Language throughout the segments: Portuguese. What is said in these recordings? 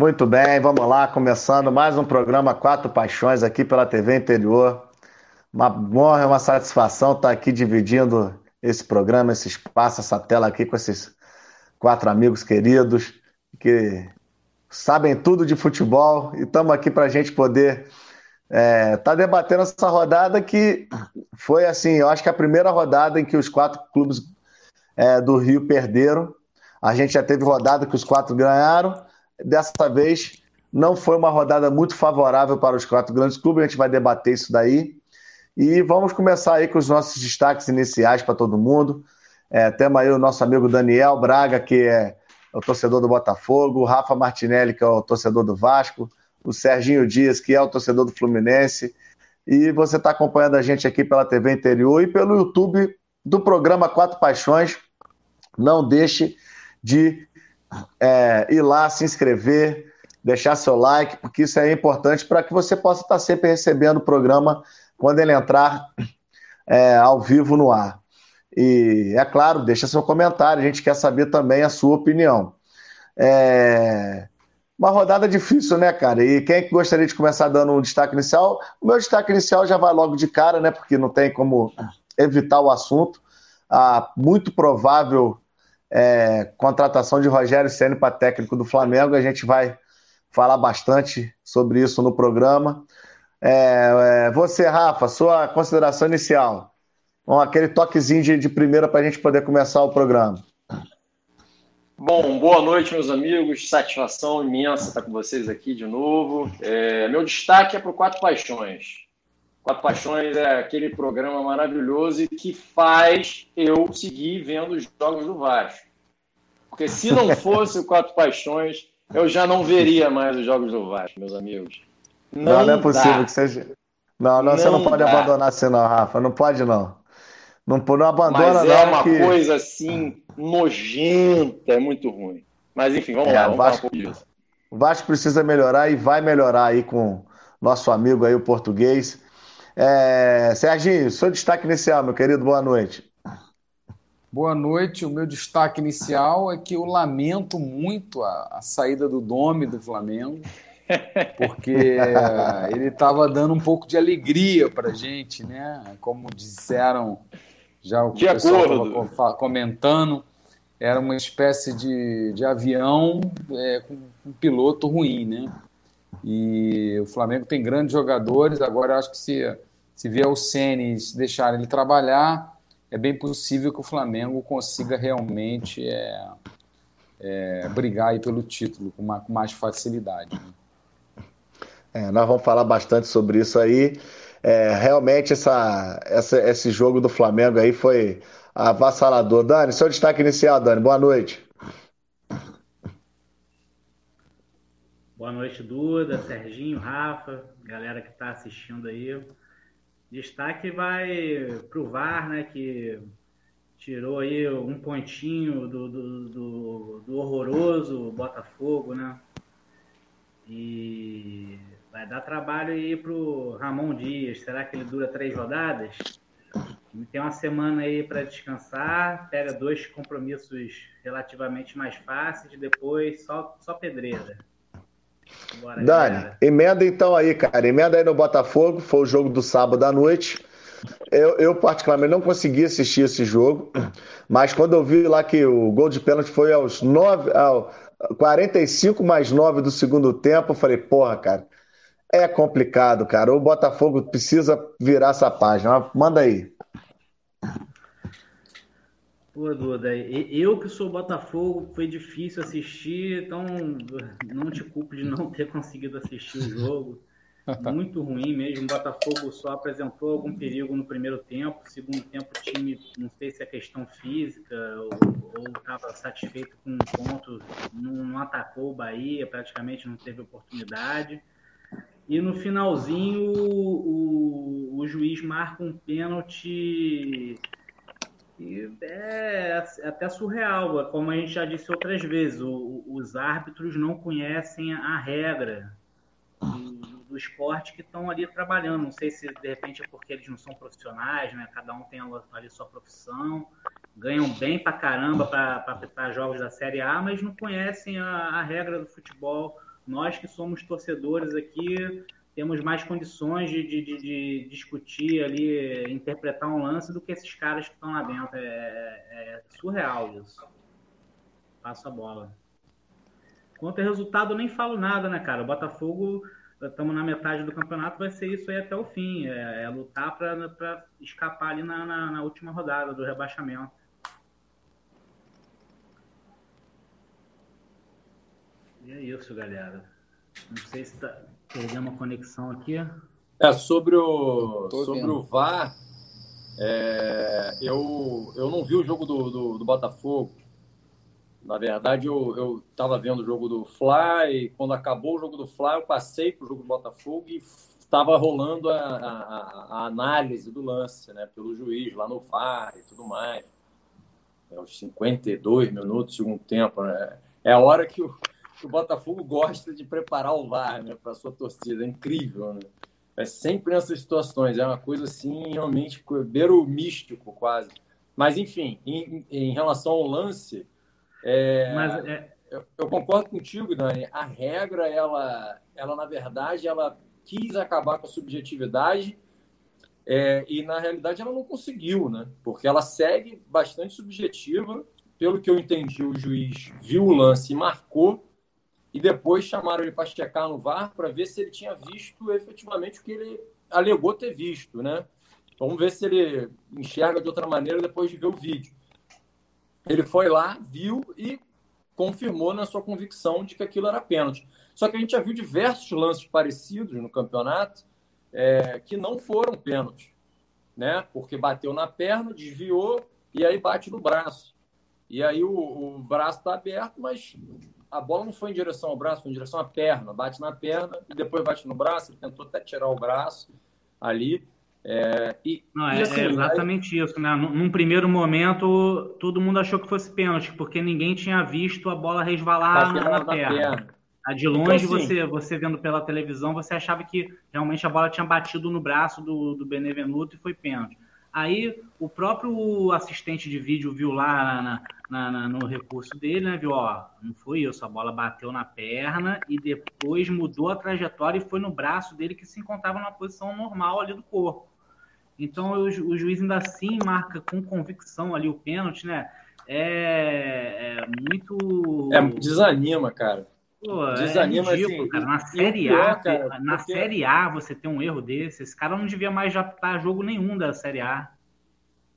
Muito bem, vamos lá, começando mais um programa Quatro Paixões aqui pela TV Interior. Uma honra, uma satisfação estar aqui dividindo esse programa, esse espaço, essa tela aqui com esses quatro amigos queridos que sabem tudo de futebol e estamos aqui para a gente poder estar é, tá debatendo essa rodada que foi assim, eu acho que a primeira rodada em que os quatro clubes é, do Rio perderam. A gente já teve rodada que os quatro ganharam. Dessa vez não foi uma rodada muito favorável para os quatro grandes clubes. A gente vai debater isso daí. E vamos começar aí com os nossos destaques iniciais para todo mundo. É, temos aí o nosso amigo Daniel Braga, que é o torcedor do Botafogo, o Rafa Martinelli, que é o torcedor do Vasco, o Serginho Dias, que é o torcedor do Fluminense. E você está acompanhando a gente aqui pela TV Interior e pelo YouTube do programa Quatro Paixões. Não deixe de é, ir lá, se inscrever, deixar seu like, porque isso é importante para que você possa estar sempre recebendo o programa quando ele entrar é, ao vivo no ar. E é claro, deixa seu comentário, a gente quer saber também a sua opinião. É... Uma rodada difícil, né, cara? E quem gostaria de começar dando um destaque inicial? O meu destaque inicial já vai logo de cara, né? Porque não tem como evitar o assunto. A muito provável é, contratação de Rogério Ceni para técnico do Flamengo. A gente vai falar bastante sobre isso no programa. É, é, você, Rafa, sua consideração inicial. Bom, aquele toquezinho de, de primeira para a gente poder começar o programa. Bom, boa noite, meus amigos. Satisfação imensa estar com vocês aqui de novo. É, meu destaque é para o Quatro Paixões. Quatro Paixões é aquele programa maravilhoso e que faz eu seguir vendo os jogos do Vasco. Porque se não fosse o Quatro Paixões, eu já não veria mais os jogos do Vasco, meus amigos. Não, não, não é possível dá. que seja. Não, não, não você não pode dá. abandonar assim, não, Rafa. Não pode, não. Não, não abandona, Mas é não, uma que... coisa assim, nojenta, é muito ruim. Mas enfim, vamos é, lá, vamos Vasco. O Vasco precisa melhorar e vai melhorar aí com nosso amigo aí, o português. É... Serginho, seu destaque inicial, meu querido, boa noite. Boa noite. O meu destaque inicial é que eu lamento muito a, a saída do Dome do Flamengo porque ele estava dando um pouco de alegria para gente, né? Como disseram já o que o pessoal estava comentando, era uma espécie de, de avião é, com um piloto ruim, né? E o Flamengo tem grandes jogadores, agora acho que se, se vier o Ceni deixar ele trabalhar, é bem possível que o Flamengo consiga realmente é, é, brigar pelo título com, uma, com mais facilidade. Né? É, nós vamos falar bastante sobre isso aí. É, realmente essa, essa, esse jogo do Flamengo aí foi avassalador. Dani, seu destaque inicial, Dani. Boa noite. Boa noite, Duda, Serginho, Rafa, galera que está assistindo aí. Destaque vai para o VAR, né, que tirou aí um pontinho do, do, do, do horroroso Botafogo, né? E Vai dar trabalho aí pro Ramon Dias. Será que ele dura três rodadas? Tem uma semana aí para descansar, pega dois compromissos relativamente mais fáceis, depois só, só pedreira. Bora, Dani, galera. emenda então aí, cara. Emenda aí no Botafogo, foi o jogo do sábado à noite. Eu, eu, particularmente, não consegui assistir esse jogo, mas quando eu vi lá que o gol de pênalti foi aos 9, ao 45 mais 9 do segundo tempo, eu falei, porra, cara, é complicado, cara. O Botafogo precisa virar essa página. Manda aí. Pô, Duda, eu que sou Botafogo, foi difícil assistir, então não te culpo de não ter conseguido assistir o jogo. Muito ruim mesmo. O Botafogo só apresentou algum perigo no primeiro tempo. Segundo tempo, o time, não sei se é questão física ou estava satisfeito com um ponto, não, não atacou o Bahia, praticamente não teve oportunidade. E no finalzinho, o, o juiz marca um pênalti é até surreal, como a gente já disse outras vezes, o, os árbitros não conhecem a regra do, do esporte que estão ali trabalhando. Não sei se de repente é porque eles não são profissionais, né? Cada um tem ali sua profissão, ganham bem pra caramba para jogos da Série A, mas não conhecem a, a regra do futebol nós que somos torcedores aqui temos mais condições de, de, de, discutir ali, interpretar um lance do que esses caras que estão lá dentro. É, é, é surreal isso. Passa a bola. Quanto a resultado, eu nem falo nada, né, cara? O Botafogo, estamos na metade do campeonato, vai ser isso aí até o fim. É, é lutar para escapar ali na, na, na última rodada do rebaixamento. E é isso, galera. Não sei se tá perdendo uma conexão aqui. É, sobre o, sobre o VAR, é, eu, eu não vi o jogo do, do, do Botafogo. Na verdade, eu estava vendo o jogo do Fly. Quando acabou o jogo do Fly, eu passei para o jogo do Botafogo e estava rolando a, a, a, análise do lance né, pelo juiz lá no VAR e tudo mais. É, os 52 minutos, segundo tempo. Né? É a hora que o, que o Botafogo gosta de preparar o VAR né, para sua torcida. É incrível, né? É sempre nessas situações. É uma coisa assim, realmente, beiro místico quase. Mas, enfim, em, em relação ao lance, é, Mas, é... Eu, eu, concordo contigo, Dani. A regra, ela, ela na verdade, ela quis acabar com a subjetividade é, e, na realidade, ela não conseguiu, né? Porque ela segue bastante subjetiva. Pelo que eu entendi, o juiz viu o lance e marcou e depois chamaram ele para checar no VAR para ver se ele tinha visto efetivamente o que ele alegou ter visto, né? Vamos ver se ele enxerga de outra maneira depois de ver o vídeo. Ele foi lá, viu e confirmou na sua convicção de que aquilo era pênalti. Só que a gente já viu diversos lances parecidos no campeonato é, que não foram pênalti, né? Porque bateu na perna, desviou e aí bate no braço. E aí o, o braço está aberto, mas a bola não foi em direção ao braço, foi em direção à perna. Bate na perna e depois bate no braço. Ele tentou até tirar o braço ali. É, e, não, e é, assim, é, exatamente aí... isso, né? Num, primeiro momento, todo mundo achou que fosse pênalti, porque ninguém tinha visto a bola resvalar na, na, perna. perna. A de então, longe, então, assim, você, você vendo pela televisão, você achava que realmente a bola tinha batido no braço do, do Benevenuto e foi pênalti. Aí o próprio assistente de vídeo viu lá na, na, na, no recurso dele, né? Viu, ó, não foi isso, a bola bateu na perna e depois mudou a trajetória e foi no braço dele que se encontrava numa posição normal ali do corpo. Então o, o juiz ainda assim marca com convicção ali o pênalti, né? É, é muito. É, desanima, cara. Pô, é Desanima, é ridículo, assim, cara. Na Série pior, A, cara, na porque... Série A, você tem um erro desse. Esse cara não devia mais já estar jogo nenhum da Série A.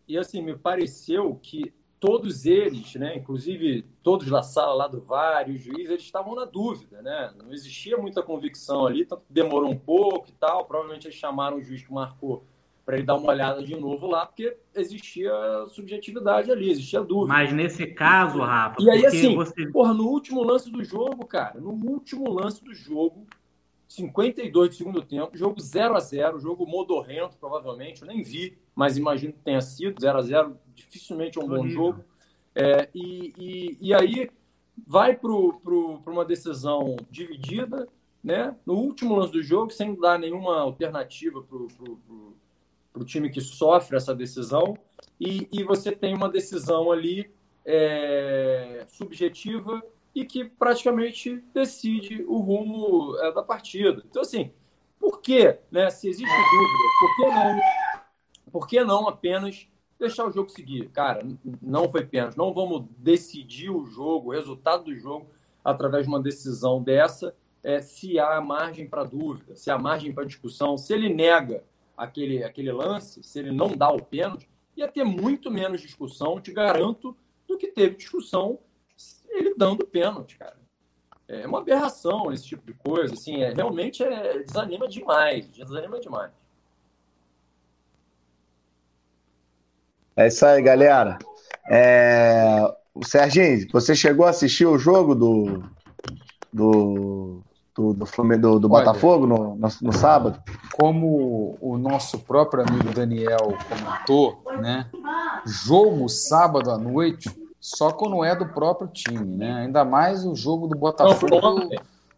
E assim, me pareceu que todos eles, né, inclusive todos da sala lá do VAR e o juiz, eles estavam na dúvida, né? Não existia muita convicção ali, demorou um pouco e tal. Provavelmente eles chamaram o juiz que marcou para ele dar uma olhada de novo lá, porque existia subjetividade ali, existia dúvida. Mas nesse caso, Rafa. E aí, assim, você... porra, no último lance do jogo, cara, no último lance do jogo, 52 de segundo tempo, jogo 0 a 0 jogo modorrento, provavelmente, eu nem vi, mas imagino que tenha sido 0 a 0 dificilmente é um bom jogo. É, e, e, e aí vai para uma decisão dividida, né? No último lance do jogo, sem dar nenhuma alternativa para para o time que sofre essa decisão, e, e você tem uma decisão ali é, subjetiva e que praticamente decide o rumo é, da partida. Então, assim, por que, né, se existe dúvida, por que não, por que não apenas deixar o jogo seguir? Cara, não foi pênalti, não vamos decidir o jogo, o resultado do jogo, através de uma decisão dessa, é, se há margem para dúvida, se há margem para discussão, se ele nega aquele, aquele lance, se ele não dá o pênalti, ia ter muito menos discussão, te garanto, do que teve discussão ele dando pênalti, cara. É uma aberração esse tipo de coisa, assim, é, realmente é, desanima demais, desanima demais. É isso aí, galera. É... Serginho, você chegou a assistir o jogo do, do do, do, do, do Botafogo no, no, no, sábado? Como o nosso próprio amigo Daniel comentou, né? Jogo sábado à noite só quando é do próprio time, né? Ainda mais o jogo do Botafogo.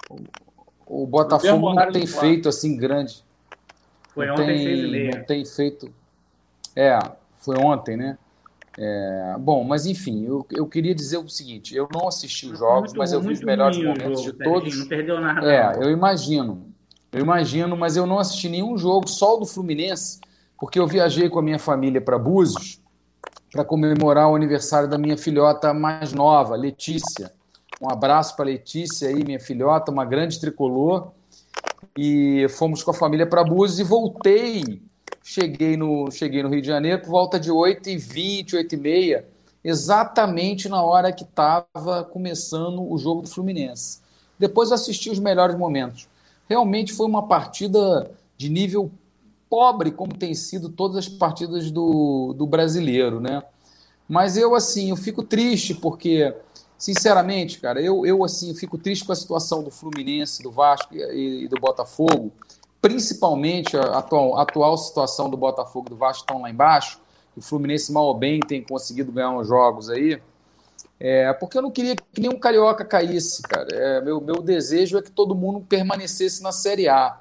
O, o Botafogo não tem feito assim grande. Foi não ontem, tem, Não tem feito. É, foi ontem, né? É, bom, mas enfim, eu, eu queria dizer o seguinte: eu não assisti os jogos, muito, mas eu vi os melhores momentos jogo, de todos. Não perdeu nada. É, eu imagino. Eu imagino, mas eu não assisti nenhum jogo, só o do Fluminense, porque eu viajei com a minha família para Búzios para comemorar o aniversário da minha filhota mais nova, Letícia. Um abraço para Letícia aí, minha filhota, uma grande tricolor. E fomos com a família para Búzios e voltei. Cheguei no, cheguei no Rio de Janeiro por volta de 8h20, 8h30, exatamente na hora que estava começando o jogo do Fluminense. Depois assisti os melhores momentos. Realmente foi uma partida de nível pobre, como tem sido todas as partidas do, do brasileiro, né? Mas eu, assim, eu fico triste porque, sinceramente, cara, eu, eu assim, fico triste com a situação do Fluminense, do Vasco e, e do Botafogo, principalmente a atual, a atual situação do Botafogo e do Vasco estão lá embaixo, o Fluminense mal ou bem tem conseguido ganhar uns jogos aí, é, porque eu não queria que nenhum carioca caísse, cara. É, meu, meu desejo é que todo mundo permanecesse na Série A,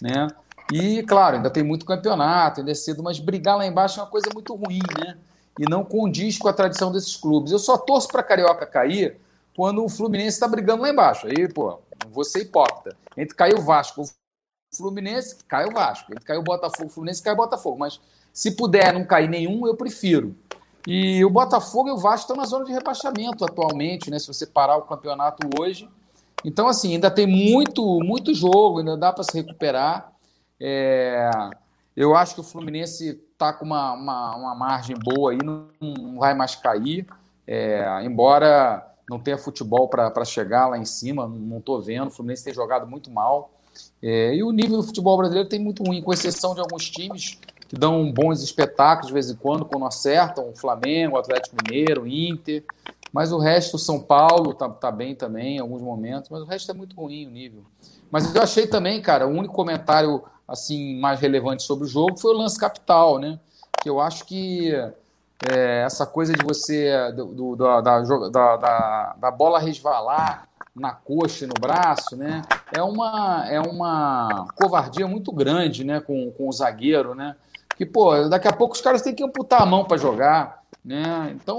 né? E, claro, ainda tem muito campeonato, ainda é cedo, mas brigar lá embaixo é uma coisa muito ruim, né? E não condiz com a tradição desses clubes. Eu só torço para Carioca cair quando o Fluminense está brigando lá embaixo. Aí, pô, não vou ser hipócrita. Entre cair o Vasco, o Fluminense, cai o Vasco. Entre cair o Botafogo, Fluminense, cai o Botafogo. Mas se puder não cair nenhum, eu prefiro. E o Botafogo e o Vasco estão na zona de rebaixamento atualmente, né? Se você parar o campeonato hoje. Então, assim, ainda tem muito, muito jogo, ainda dá para se recuperar. É, eu acho que o Fluminense está com uma, uma, uma, margem boa aí, não, não vai mais cair. É, embora não tenha futebol para chegar lá em cima, não estou vendo. O Fluminense tem jogado muito mal. É, e o nível do futebol brasileiro tem muito ruim, com exceção de alguns times que dão bons espetáculos de vez em quando, quando acertam, o Flamengo, o Atlético Mineiro, o Inter. Mas o resto, o São Paulo está tá bem também em alguns momentos, mas o resto é muito ruim o nível. Mas eu achei também, cara, o único comentário assim mais relevante sobre o jogo foi o lance capital, né? Que eu acho que é, essa coisa de você do, do, da, da, da, da, bola resvalar na coxa e no braço, né? É uma é uma covardia muito grande, né? Com, com o zagueiro, né? Que pô, daqui a pouco os caras têm que amputar a mão para jogar. Né? Então,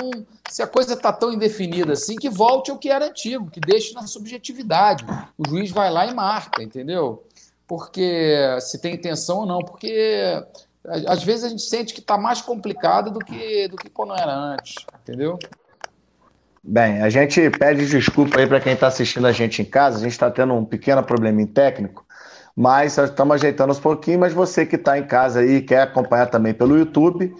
se a coisa está tão indefinida assim, que volte ao que era antigo, que deixe na subjetividade. O juiz vai lá e marca, entendeu? Porque se tem intenção ou não, porque às vezes a gente sente que está mais complicado do que, do que quando era antes, entendeu? Bem, a gente pede desculpa aí para quem está assistindo a gente em casa, a gente está tendo um pequeno probleminha técnico, mas estamos ajeitando uns pouquinho, mas você que está em casa aí quer acompanhar também pelo YouTube,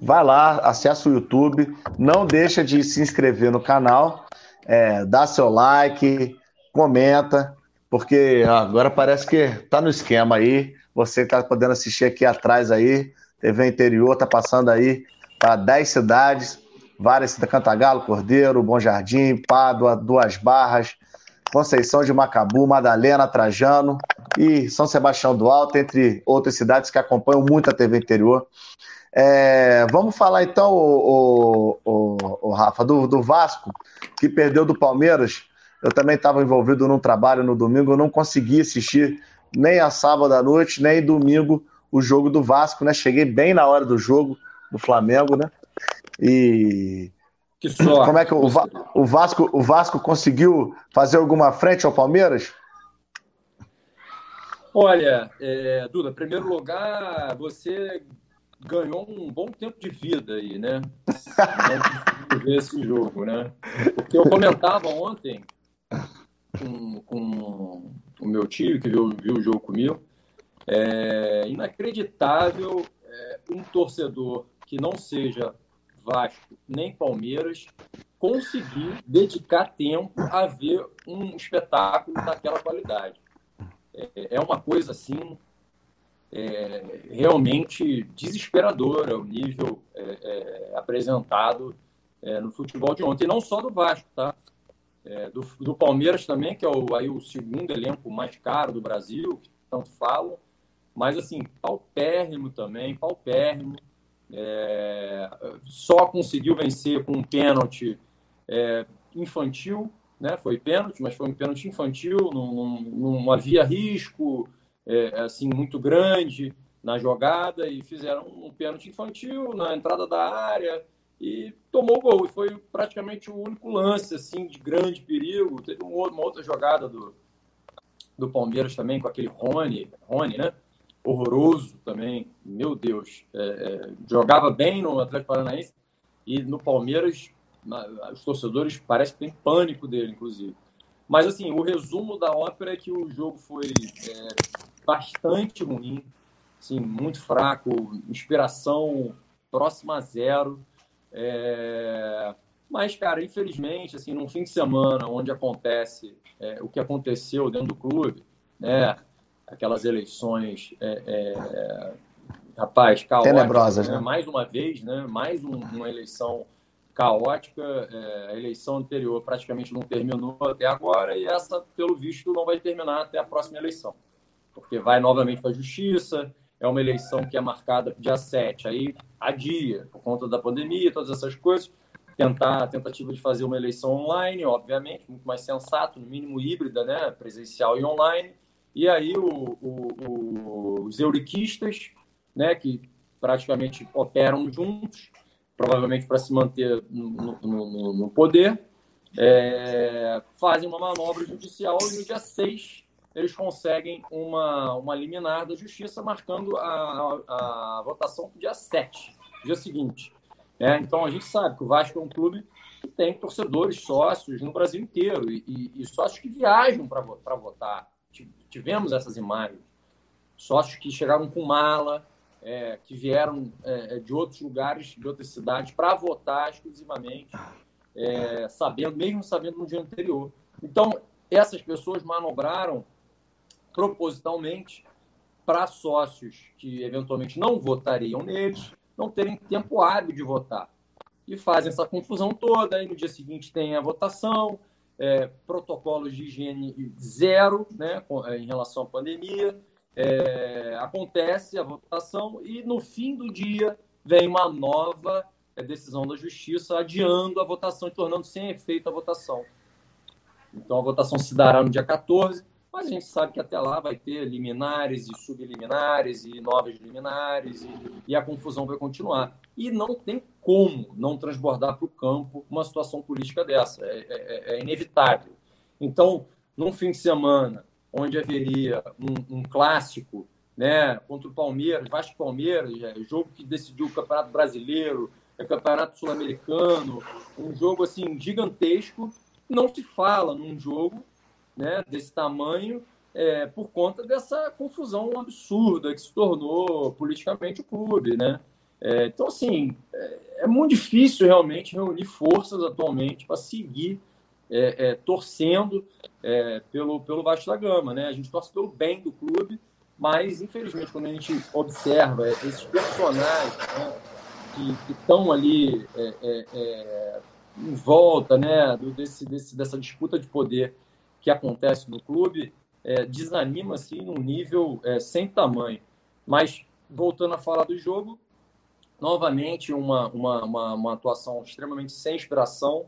vai lá, acessa o YouTube, não deixa de se inscrever no canal, é, dá seu like, comenta, porque agora parece que tá no esquema aí, você está podendo assistir aqui atrás aí, TV Interior está passando aí para 10 cidades, várias cidades, Cantagalo, Cordeiro, Bom Jardim, Pádua, Duas Barras, Conceição de Macabu, Madalena, Trajano e São Sebastião do Alto, entre outras cidades que acompanham muito a TV Interior. É, vamos falar então, o, o, o, o Rafa, do, do, Vasco, que perdeu do Palmeiras. Eu também estava envolvido num trabalho no domingo, não consegui assistir nem a sábado à noite, nem domingo o jogo do Vasco, né? Cheguei bem na hora do jogo do Flamengo, né? E que sorte. como é que o, o Vasco o Vasco conseguiu fazer alguma frente ao Palmeiras? Olha, é, Duda, em primeiro lugar, você ganhou um bom tempo de vida aí, né? ver esse jogo, né? Porque eu comentava ontem com, com o meu tio, que viu, viu o jogo comigo, é inacreditável é, um torcedor que não seja Vasco nem Palmeiras conseguir dedicar tempo a ver um espetáculo daquela qualidade. É, é uma coisa assim é, realmente desesperadora o nível é, é, apresentado é, no futebol de ontem, e não só do Vasco, tá? É, do, do, Palmeiras também, que é o, aí o segundo elenco mais caro do Brasil, que tanto falam, mas assim, paupérrimo também, paupérrimo, é, só conseguiu vencer com um pênalti infantil, né? Foi pênalti, mas foi um pênalti infantil, não, não, não havia risco, é, assim muito grande na jogada e fizeram um pênalti infantil na entrada da área e tomou o gol. E foi praticamente o único lance assim de grande perigo. Teve uma outra jogada do, do Palmeiras também, com aquele Rony, Rony, né? Horroroso também, meu Deus. É, é, jogava bem no Atlético Paranaense e no Palmeiras, os torcedores parece que tem pânico dele, inclusive. Mas, assim, o resumo da ópera é que o jogo foi é, bastante ruim, assim, muito fraco, inspiração próxima a zero. É... Mas, cara, infelizmente, assim, num fim de semana onde acontece é, o que aconteceu dentro do clube, né? Aquelas eleições, é, é rapaz, caóticas, Tenebrosas, né? né? Mais uma vez, né? Mais um, uma eleição caótica. É, a eleição anterior praticamente não terminou até agora e essa, pelo visto, não vai terminar até a próxima eleição, porque vai novamente para a justiça. É uma eleição que é marcada dia 7, aí adia por conta da pandemia, todas essas coisas. Tentar a tentativa de fazer uma eleição online, obviamente, muito mais sensato, no mínimo híbrida, né? presencial e online. E aí o, o, os euriquistas, né, que praticamente operam juntos, provavelmente para se manter no, no, no poder, é, fazem uma manobra judicial e no dia 6 eles conseguem uma, uma liminar da justiça marcando a, a, a votação para dia 7, dia seguinte. É, então a gente sabe que o Vasco é um clube que tem torcedores, sócios no Brasil inteiro e, e, e sócios que viajam para votar. Tivemos essas imagens. Sócios que chegaram com mala, é, que vieram é, é, de outros lugares, de outras cidades, para votar exclusivamente, é, sabendo, mesmo sabendo no dia anterior. Então, essas pessoas manobraram propositalmente para sócios que eventualmente não votariam neles, não terem tempo hábil de votar. E fazem essa confusão toda, e no dia seguinte tem a votação, é, protocolos de higiene zero né, em relação à pandemia, é, acontece a votação e no fim do dia vem uma nova é, decisão da justiça adiando a votação e tornando sem efeito a votação. Então a votação se dará no dia 14, mas a gente sabe que até lá vai ter liminares e subliminares e novas liminares e, e a confusão vai continuar. E não tem como não transbordar para o campo uma situação política dessa, é, é, é inevitável. Então, num fim de semana onde haveria um, um clássico né, contra o Palmeiras, Vasco Palmeiras, é, jogo que decidiu o Campeonato Brasileiro, é Campeonato Sul-Americano, um jogo assim gigantesco. Não se fala num jogo né, desse tamanho é, por conta dessa confusão absurda que se tornou politicamente o clube, né? É, então, assim, é, é, muito difícil realmente reunir forças atualmente para seguir é, é, torcendo é, pelo, pelo Vasco da Gama. Né? A gente torce pelo bem do clube, mas infelizmente quando a gente observa esses personagens né, que estão ali em volta né, desse, desse, dessa disputa de poder que acontece no clube, desanima assim, num nível sem tamanho. Mas voltando a falar do jogo, novamente uma, uma, uma, uma atuação extremamente sem inspiração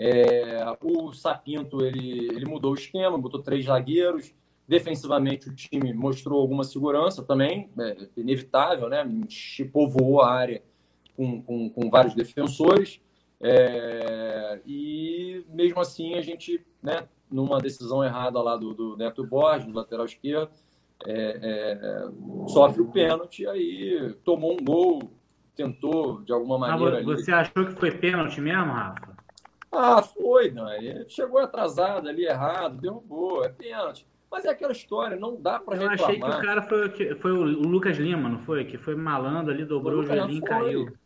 é, o Sapinto ele, ele mudou o esquema, botou três zagueiros. Defensivamente, o time mostrou alguma segurança também, é, inevitável, né? Povoou a área com, com, com vários defensores. É, e mesmo assim, a gente, né, numa decisão errada lá do, do Neto Borges, do lateral esquerdo, é, é, sofre o pênalti, aí tomou um gol, tentou de alguma maneira. Ah, você ali... achou que foi pênalti mesmo, Rafa? Ah, foi, Dani. Chegou atrasado ali, errado, derrubou, é pênalti. Mas é aquela história, não dá para reclamar. Eu achei que o cara foi, foi o Lucas Lima, não foi? Que foi malando ali, dobrou o joelhinho e caiu.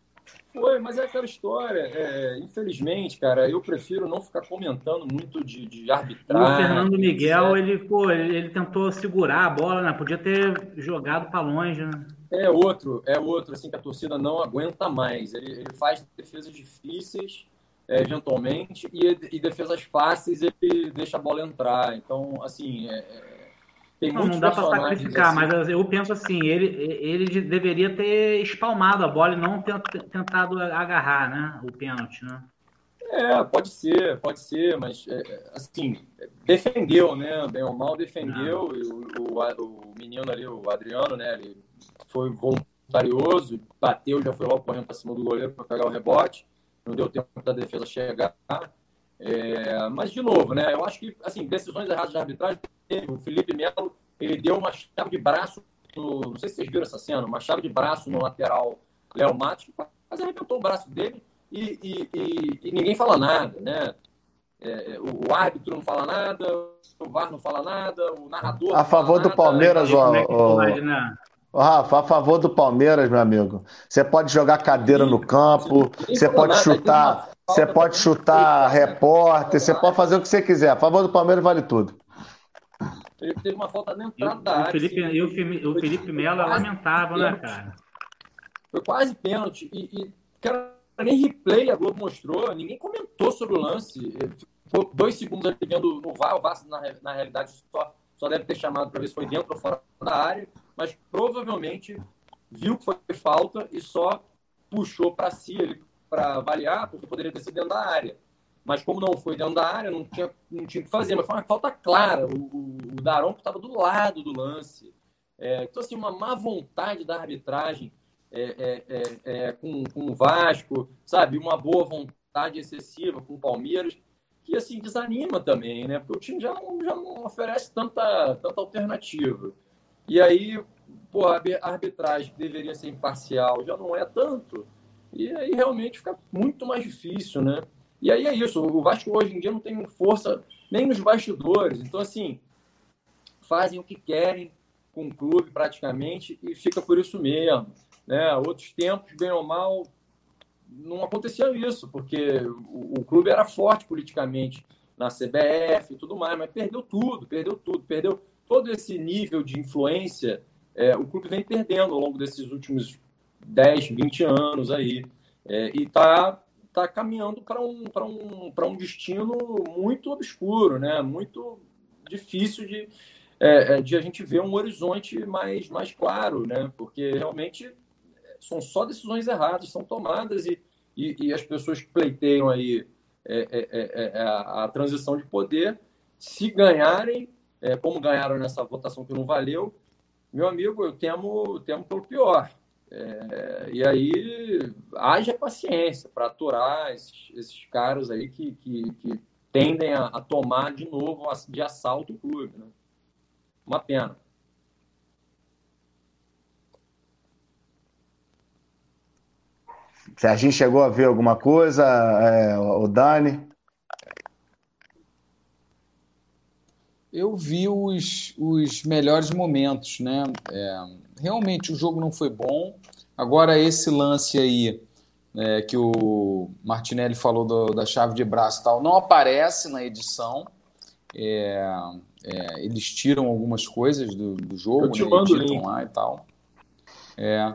Foi, mas é aquela história. É, infelizmente, cara, eu prefiro não ficar comentando muito de, de arbitragem. O Fernando Miguel, ele, pô, ele, ele, tentou segurar a bola, né? Podia ter jogado para longe, né? É outro, é outro, assim, que a torcida não aguenta mais. Ele, ele faz defesas difíceis é, eventualmente, e, e, defesas fáceis ele deixa a bola entrar. Então, assim, é, é tem não, não dá para sacrificar, assim. mas eu penso assim, ele, ele deveria ter espalmado a bola e não ter, tentado agarrar, né, o pênalti, né? É, pode ser, pode ser, mas é, assim, defendeu, né? Bem ou mal defendeu, o, o, o, menino ali, o Adriano, né? Ele foi voluntarioso, bateu, já foi logo correndo para cima do goleiro para pegar o rebote. não deu tempo da defesa chegar. É, mas, de novo, né, eu acho que assim, decisões erradas de arbitragem, o Felipe Melo ele deu uma chave de braço, no, não sei se vocês viram essa cena, uma chave de braço no lateral Léo Matos, quase arrebentou o braço dele e, e, e, e ninguém fala nada, né? É, o árbitro não fala nada, o VAR não fala nada, o narrador. A favor do Palmeiras, ó. Ô, Rafa, a favor do Palmeiras, meu amigo. Você pode jogar cadeira no campo, você pode chutar, você pode chutar repórter, você pode fazer o que você quiser. A favor do Palmeiras vale tudo. Ele teve uma falta na entrada da área. Felipe, e o Felipe, o Felipe Melo é lamentável, né, cara? Foi quase pênalti. E, e cara, nem replay a Globo mostrou, ninguém comentou sobre o lance. Ficou dois segundos ali vendo no VAR, o VAR, na, na realidade, só, só deve ter chamado para ver se foi dentro ou fora da área, mas provavelmente viu que foi falta e só puxou para si para avaliar, porque poderia ter sido dentro da área. Mas como não foi dentro da área, não tinha, não tinha o que fazer. Mas foi uma falta clara. O, o, Daronco estava do lado do lance. É, então, assim, uma má vontade da arbitragem é, é, é, é, com, com o Vasco, sabe? Uma boa vontade excessiva com o Palmeiras, que, assim, desanima também, né? Porque o time já não, já não oferece tanta, tanta alternativa. E aí, pô, a arbitragem que deveria ser imparcial já não é tanto. E aí realmente fica muito mais difícil, né? E aí é isso. O Vasco hoje em dia não tem força nem nos bastidores. Então, assim, fazem o que querem com o clube praticamente e fica por isso mesmo. Né? Outros tempos, bem ou mal, não acontecia isso, porque o, o clube era forte politicamente na CBF e tudo mais, mas perdeu tudo, perdeu tudo, perdeu todo esse nível de influência. É, o clube vem perdendo ao longo desses últimos 10, 20 anos aí. É, e está está caminhando para um, um, um destino muito obscuro, né? muito difícil de, é, é, de a gente ver um horizonte mais, mais claro, né? porque realmente são só decisões erradas, são tomadas e, e, e as pessoas que pleiteiam aí é, é, é, é a, a, transição de poder, se ganharem, como ganharam nessa votação que não valeu, meu amigo, eu temo, temo pelo pior. É, e aí, haja paciência para aturar esses, esses, caras aí que, que, que tendem a, a, tomar de novo de assalto o clube. Né? Uma pena. Se a gente chegou a ver alguma coisa, é, o Dani? Eu vi os, os melhores momentos, né? É, realmente o jogo não foi bom. Agora, esse lance aí é, que o Martinelli falou do, da chave de braço e tal, não aparece na edição. É, é, eles tiram algumas coisas do, do jogo, Eu te né, lá e tal. É,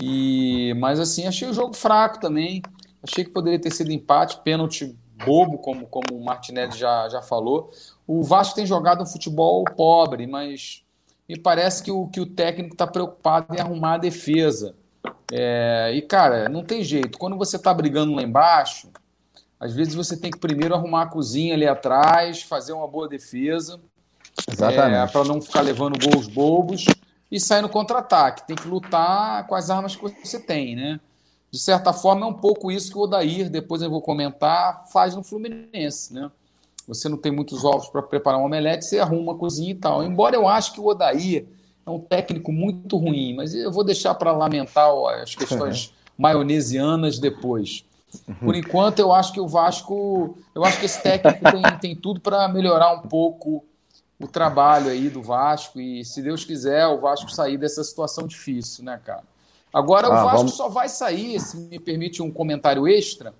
e, mas assim, achei o jogo fraco também. Achei que poderia ter sido empate, pênalti bobo, como, como o Martinelli já, já falou. O Vasco tem jogado um futebol pobre, mas me parece que o, que o técnico está preocupado em arrumar a defesa. É, e, cara, não tem jeito. Quando você está brigando lá embaixo, às vezes você tem que primeiro arrumar a cozinha ali atrás, fazer uma boa defesa. É, para não ficar levando gols bobos e sair no contra-ataque. Tem que lutar com as armas que você tem, né? De certa forma, é um pouco isso que o Odair, depois eu vou comentar, faz no Fluminense, né? Você não tem muitos ovos para preparar um omelete, você arruma a cozinha e tal. Embora eu acho que o Odair é um técnico muito ruim, mas eu vou deixar para lamentar as questões maionesianas depois. Por enquanto, eu acho que o Vasco, eu acho que esse técnico tem, tem tudo para melhorar um pouco o trabalho aí do Vasco e, se Deus quiser, o Vasco sair dessa situação difícil, né, cara? Agora, ah, o Vasco vamos... só vai sair, se me permite um comentário extra,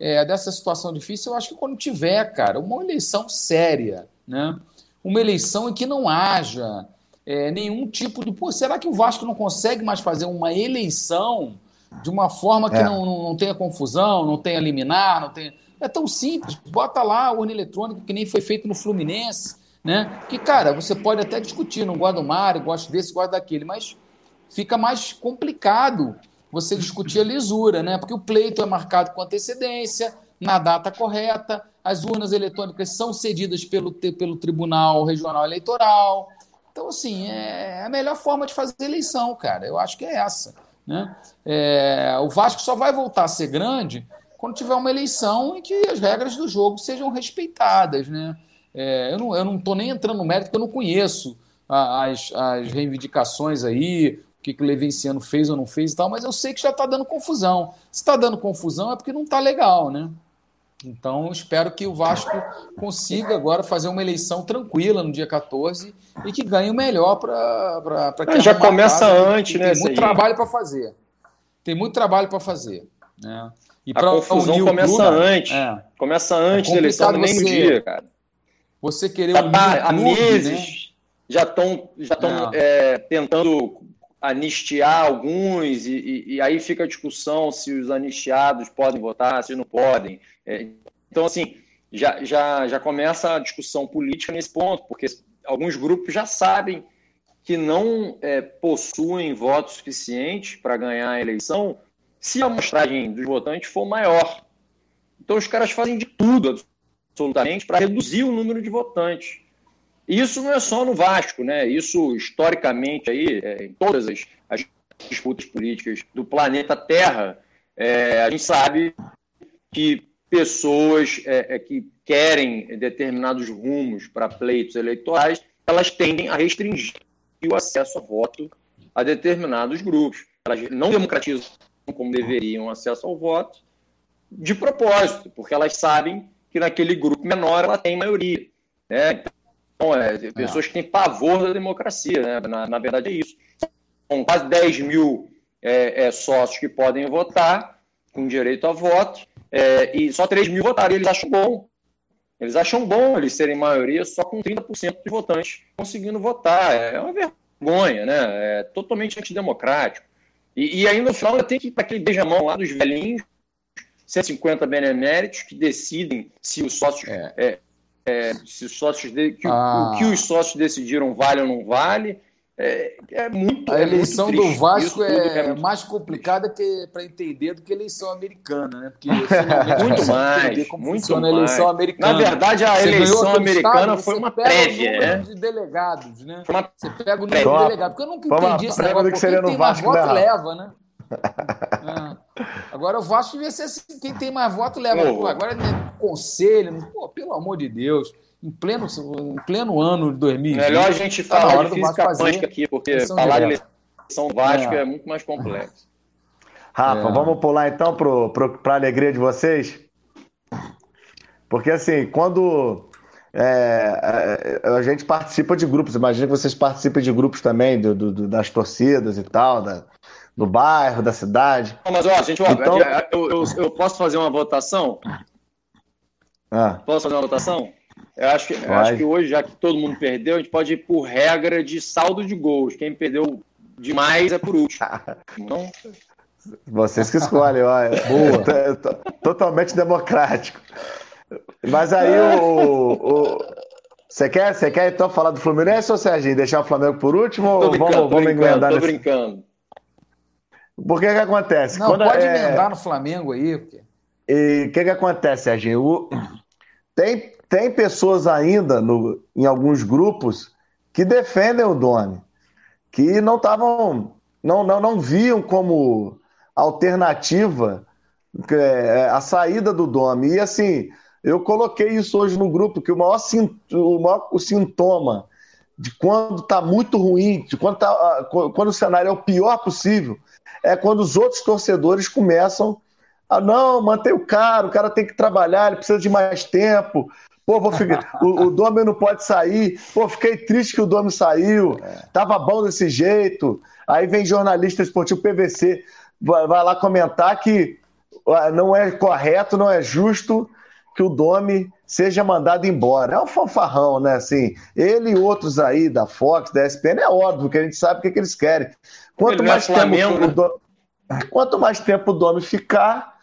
é, dessa situação difícil, eu acho que quando tiver, cara, uma eleição séria, né? Uma eleição em que não haja é, nenhum tipo de. Pô, será que o Vasco não consegue mais fazer uma eleição de uma forma que é. não, não, não, tenha confusão, não tenha liminar, não tenha. É tão simples. Bota lá o urna eletrônico, que nem foi feito no Fluminense, né? Que, cara, você pode até discutir, não gosta do Mário, gosta desse, gosta daquele, mas fica mais complicado você discutir a lisura, né? Porque o pleito é marcado com antecedência, na data correta, as urnas eletrônicas são cedidas pelo, pelo Tribunal Regional Eleitoral. Então, assim, é a melhor forma de fazer eleição, cara. Eu acho que é essa. Né? É, o Vasco só vai voltar a ser grande quando tiver uma eleição em que as regras do jogo sejam respeitadas. Né? É, eu não estou nem entrando no mérito, porque eu não conheço as, as reivindicações aí, o que, que o Levinciano fez ou não fez e tal, mas eu sei que já está dando confusão. Se está dando confusão é porque não está legal, né? Então, espero que o Vasco consiga agora fazer uma eleição tranquila no dia 14 e que ganhe o melhor para que ah, Já começa casa, antes, né? Tem muito trabalho para fazer. Tem muito trabalho para fazer. Né? E a confusão começa clube, antes. É, começa antes é da eleição, nem no dia, cara. Você querer tá, unir Há clube, meses né? já estão já estão é, tentando anistiar alguns, e, e, e, aí fica a discussão se os anistiados podem votar, se não podem. É, então, assim, já, já, já começa a discussão política nesse ponto, porque alguns grupos já sabem que não é, possuem votos suficientes para ganhar a eleição se a amostragem dos votantes for maior. Então, os caras fazem de tudo, absolutamente, para reduzir o número de votantes. Isso não é só no Vasco, né? Isso historicamente aí, é, em todas as, as, disputas políticas do planeta Terra, é, a gente sabe que pessoas é, é que querem determinados rumos para pleitos eleitorais, elas tendem a restringir o acesso a voto a determinados grupos. Elas não democratizam como deveriam acesso ao voto de propósito, porque elas sabem que naquele grupo menor ela tem maioria. Né? Então, é, pessoas que têm pavor da democracia, né? na, na verdade é isso. São quase 10 mil é, é, sócios que podem votar, com direito a voto, é, e só 3 mil votaram. Eles acham bom. Eles acham bom eles serem maioria só com 30% de votantes conseguindo votar. É uma vergonha, né? É totalmente antidemocrático. E, e aí, no final, tem que ir para aquele beijamão lá dos velhinhos, 150 beneméritos, que decidem se os sócios é. Se os sócios de, que, ah. o que os sócios decidiram vale ou não vale. É, é muito. A eleição é do Vasco é, é muito... mais complicada para entender do que a eleição americana, né? Porque muito mais, como muito funciona mais. a eleição americana. Na verdade, a você eleição americana foi uma prévia, né? de delegados, né? Você pega o número de delegados. Porque eu nunca entendi esse negócio. Porque quem tem mais voto leva, né? É. Agora o Vasco devia ser assim, quem tem mais voto leva. Pô, agora é conselho, pô, pelo amor de Deus. Em pleno, em pleno ano de 2020. Melhor a gente tá falar de física quântica aqui, porque falar de eleição Vasco é. é. muito mais complexo. Rafa, é. vamos pular então para a alegria de vocês? Porque assim, quando é, é, a gente participa de grupos, imagina que vocês participam de grupos também, do, do, das torcidas e tal, da, do bairro, da cidade. Mas, ó, gente, ó, então... eu, eu, eu, posso fazer uma votação? Ah. Posso fazer uma votação? Eu acho, que, eu acho que hoje, já que todo mundo perdeu, a gente pode ir por regra de saldo de gols. Quem perdeu demais é por último. Então... Vocês que escolhem, olha. Boa. Totalmente democrático. Mas aí o, você quer, quer então falar do Fluminense ou Serginho? Deixar o Flamengo por último? Tô ou vamos, vamos? Tô nesse... brincando. Porque que acontece? Não, Quando, pode é... emendar no Flamengo aí. Porque... E o que, que acontece, Serginho? O... Tem, tem pessoas ainda no, em alguns grupos que defendem o Domi, que não estavam, não, não, não viam como alternativa é, a saída do Domi. E assim, eu coloquei isso hoje no grupo, que o maior, o maior o sintoma de quando está muito ruim, de quando, tá, quando o cenário é o pior possível, é quando os outros torcedores começam a não, mantém o cara, o cara tem que trabalhar, ele precisa de mais tempo. Pô, vou ficar, o, o Domi não pode sair. Pô, fiquei triste que o Domi saiu. Tava bom desse jeito. Aí vem jornalista esportivo PVC, vai, vai lá comentar que não é correto, não é justo que o Domi seja mandado embora. É um fanfarrão, né? Assim, ele e outros aí da Fox, da ESPN, é óbvio que a gente sabe o que, que eles querem. Quanto mais, tempo o Domi, quanto mais tempo o Domi ficar,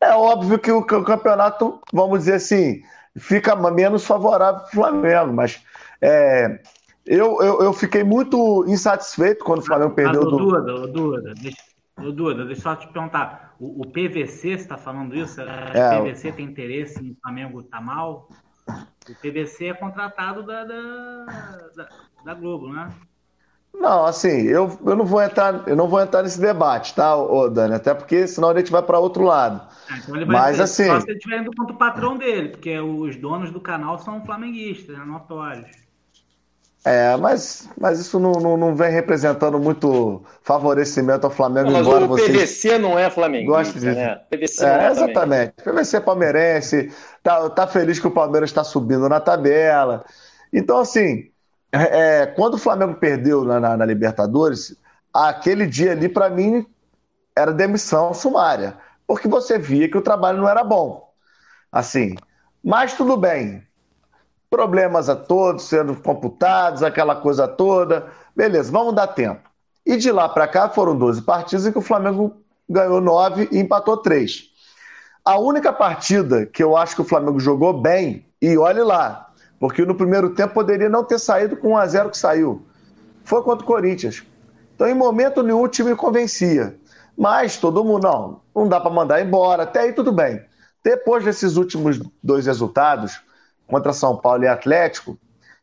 é óbvio que o, campeonato, vamos dizer assim, fica menos favorável para o Flamengo. Mas é, eu, eu, eu, fiquei muito insatisfeito quando o Flamengo perdeu. Ah, Duda, do... Duda, deixa, Duda, deixa eu só te perguntar. O, o PVC, você está falando isso? É, o PVC tem interesse em Flamengo tá mal? O PVC é contratado da, da, da, da Globo, né? Não, assim, eu, eu não vou entrar, eu não vou entrar nesse debate, tá, ô, Dani? Até porque senão a gente vai para outro lado. Ah, então ele vai Mas assim, só se ele estiver indo contra o patrão dele, porque os donos do canal são flamenguistas, né, notórios. É, mas, mas isso não, não, não, vem representando muito favorecimento ao Flamengo, não, embora o PVC não é flamenguista, de... né? PVC é, é exatamente. PVC é palmeirense, tá, tá feliz que o Palmeiras está subindo na tabela. Então, assim, é, é, quando o Flamengo perdeu na, na, na Libertadores, aquele dia ali, para mim, era demissão sumária. Porque você via que o trabalho não era bom. Assim, mas tudo bem. Problemas a todos sendo computados, aquela coisa toda. Beleza, vamos dar tempo. E de lá para cá foram 12 partidas em que o Flamengo ganhou 9 e empatou 3. A única partida que eu acho que o Flamengo jogou bem, e olhe lá, porque no primeiro tempo poderia não ter saído com 1 a 0 que saiu. Foi contra o Corinthians. Então, em momento nenhum, o time convencia. Mas todo mundo, não, não dá para mandar embora. Até aí tudo bem. Depois desses últimos dois resultados, contra São Paulo e Atlético,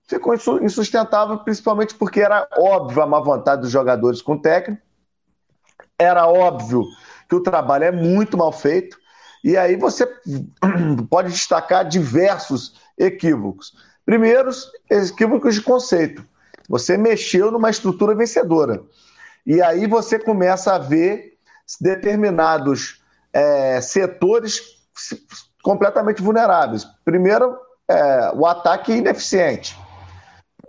ficou insustentável, principalmente porque era óbvio a má vontade dos jogadores com o técnico. Era óbvio que o trabalho é muito mal feito. E aí você pode destacar diversos equívocos. Primeiros, equívocos de conceito. Você mexeu numa estrutura vencedora. E aí você começa a ver determinados é, setores completamente vulneráveis. Primeiro, é, o ataque ineficiente.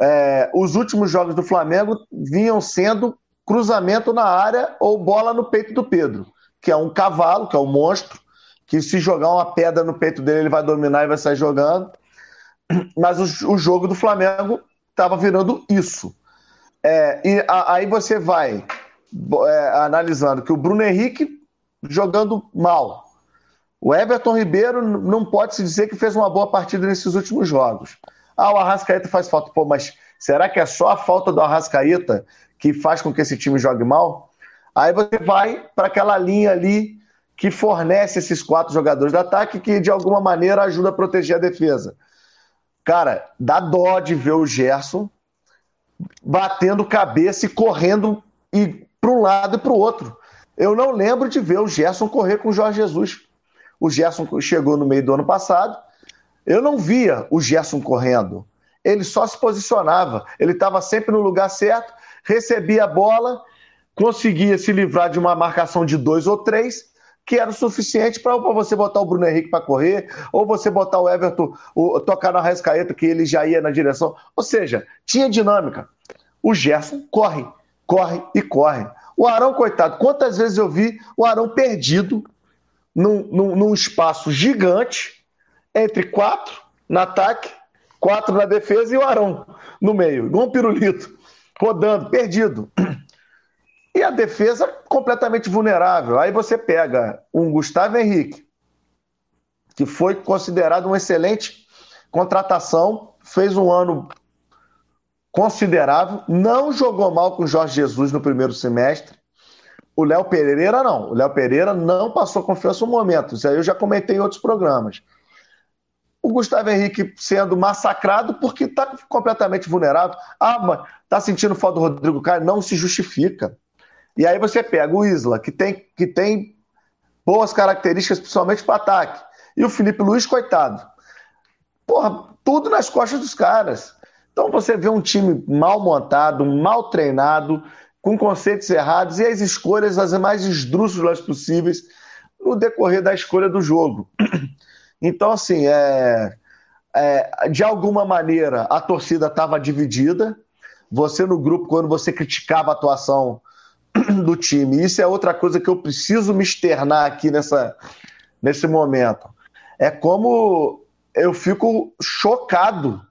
É, os últimos jogos do Flamengo vinham sendo cruzamento na área ou bola no peito do Pedro, que é um cavalo, que é um monstro, que se jogar uma pedra no peito dele, ele vai dominar e vai sair jogando. Mas o, o jogo do Flamengo estava virando isso. É, e a, aí você vai é, analisando que o Bruno Henrique jogando mal. O Everton Ribeiro não pode se dizer que fez uma boa partida nesses últimos jogos. Ah, o Arrascaeta faz falta. Pô, mas será que é só a falta do Arrascaeta que faz com que esse time jogue mal? Aí você vai para aquela linha ali que fornece esses quatro jogadores de ataque que de alguma maneira ajuda a proteger a defesa. Cara, dá dó de ver o Gerson batendo cabeça e correndo e para um lado e para o outro. Eu não lembro de ver o Gerson correr com o Jorge Jesus. O Gerson chegou no meio do ano passado. Eu não via o Gerson correndo. Ele só se posicionava. Ele estava sempre no lugar certo, recebia a bola, conseguia se livrar de uma marcação de dois ou três que era o suficiente para você botar o Bruno Henrique para correr, ou você botar o Everton, o, tocar na Rascaeta, que ele já ia na direção. Ou seja, tinha dinâmica. O Gerson corre, corre e corre. O Arão, coitado, quantas vezes eu vi o Arão perdido num, num, num espaço gigante entre quatro no ataque, quatro na defesa e o Arão no meio, igual um pirulito, rodando, perdido. E a defesa completamente vulnerável. Aí você pega um Gustavo Henrique, que foi considerado uma excelente contratação, fez um ano considerável, não jogou mal com o Jorge Jesus no primeiro semestre. O Léo Pereira não. O Léo Pereira não passou confiança no momento. Isso aí eu já comentei em outros programas. O Gustavo Henrique sendo massacrado porque está completamente vulnerável. Ah, mas está sentindo falta do Rodrigo Caio? Não se justifica. E aí você pega o Isla, que tem, que tem boas características, principalmente para ataque. E o Felipe Luiz, coitado. Porra, tudo nas costas dos caras. Então você vê um time mal montado, mal treinado, com conceitos errados e as escolhas as mais esdrúxulas possíveis no decorrer da escolha do jogo. Então, assim, é, é de alguma maneira a torcida estava dividida. Você no grupo, quando você criticava a atuação do time. Isso é outra coisa que eu preciso me externar aqui nessa, nesse momento. É como eu fico chocado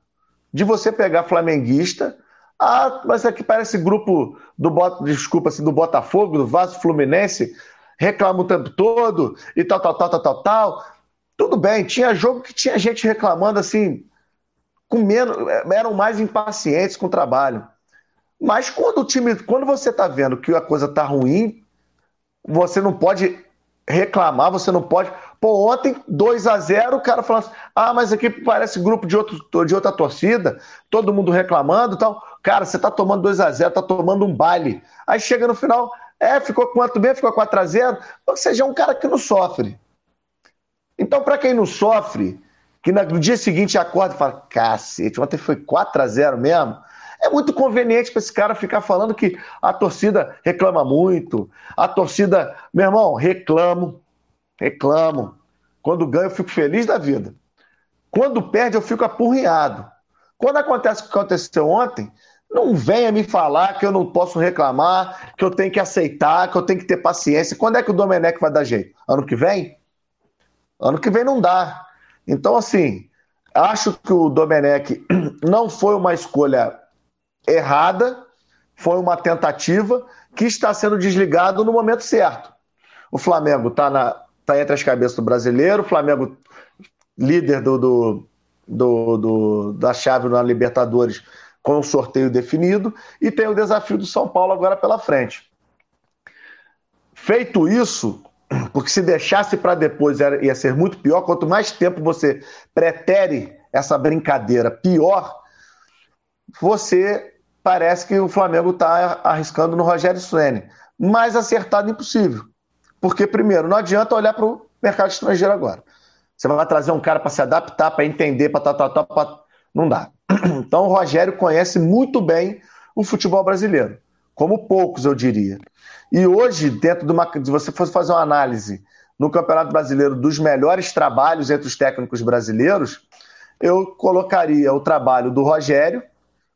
de você pegar flamenguista. Ah, mas aqui parece grupo do desculpa assim, do Botafogo, do Vasco Fluminense, reclama o tempo todo e tal, tal, tal, tal, tal, tal. Tudo bem, tinha jogo que tinha gente reclamando assim, com menos, eram mais impacientes com o trabalho. Mas quando o time, quando você está vendo que a coisa está ruim, você não pode reclamar, você não pode. Pô, ontem 2 a 0 o cara falando assim: ah, mas aqui parece grupo de, outro, de outra torcida, todo mundo reclamando e tal. Cara, você tá tomando 2 a 0 tá tomando um baile. Aí chega no final, é, ficou quanto bem, ficou 4 a 0 Ou seja, é um cara que não sofre. Então, para quem não sofre, que no dia seguinte acorda e fala: cacete, ontem foi 4 a 0 mesmo. É muito conveniente para esse cara ficar falando que a torcida reclama muito. A torcida, meu irmão, reclamo, reclamo. Quando ganho, eu fico feliz da vida. Quando perde, eu fico apurriado. Quando acontece o que aconteceu ontem, não venha me falar que eu não posso reclamar, que eu tenho que aceitar, que eu tenho que ter paciência. Quando é que o Domenech vai dar jeito? Ano que vem? Ano que vem não dá. Então, assim, acho que o Domenech não foi uma escolha errada, foi uma tentativa que está sendo desligado no momento certo. O Flamengo está tá entre as cabeças do brasileiro, o Flamengo líder do, do, do, do da chave na Libertadores com o sorteio definido, e tem o desafio do São Paulo agora pela frente. Feito isso, porque se deixasse para depois ia ser muito pior, quanto mais tempo você pretere essa brincadeira pior, você parece que o Flamengo está arriscando no Rogério Ceni. Mais acertado impossível. Porque, primeiro, não adianta olhar para o mercado estrangeiro agora. Você vai trazer um cara para se adaptar, para entender, para tal, tal, tal. Não dá. Então, o Rogério conhece muito bem o futebol brasileiro, como poucos, eu diria. E hoje, dentro de uma. Se você fosse fazer uma análise no Campeonato Brasileiro dos melhores trabalhos entre os técnicos brasileiros, eu colocaria o trabalho do Rogério,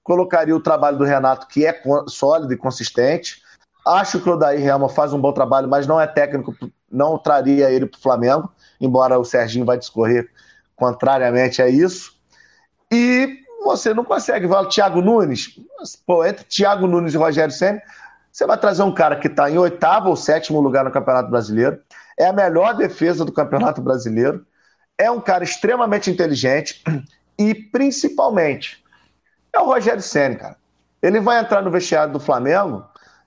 colocaria o trabalho do Renato, que é sólido e consistente. Acho que o Daí Helma faz um bom trabalho, mas não é técnico, não traria ele para o Flamengo, embora o Serginho vai discorrer contrariamente a isso. E você não consegue. Vai Thiago Nunes, pô, entre Thiago Nunes e Rogério Senna, você vai trazer um cara que está em oitavo ou sétimo lugar no Campeonato Brasileiro, é a melhor defesa do Campeonato Brasileiro, é um cara extremamente inteligente e, principalmente, é o Rogério Senna, cara. Ele vai entrar no vestiário do Flamengo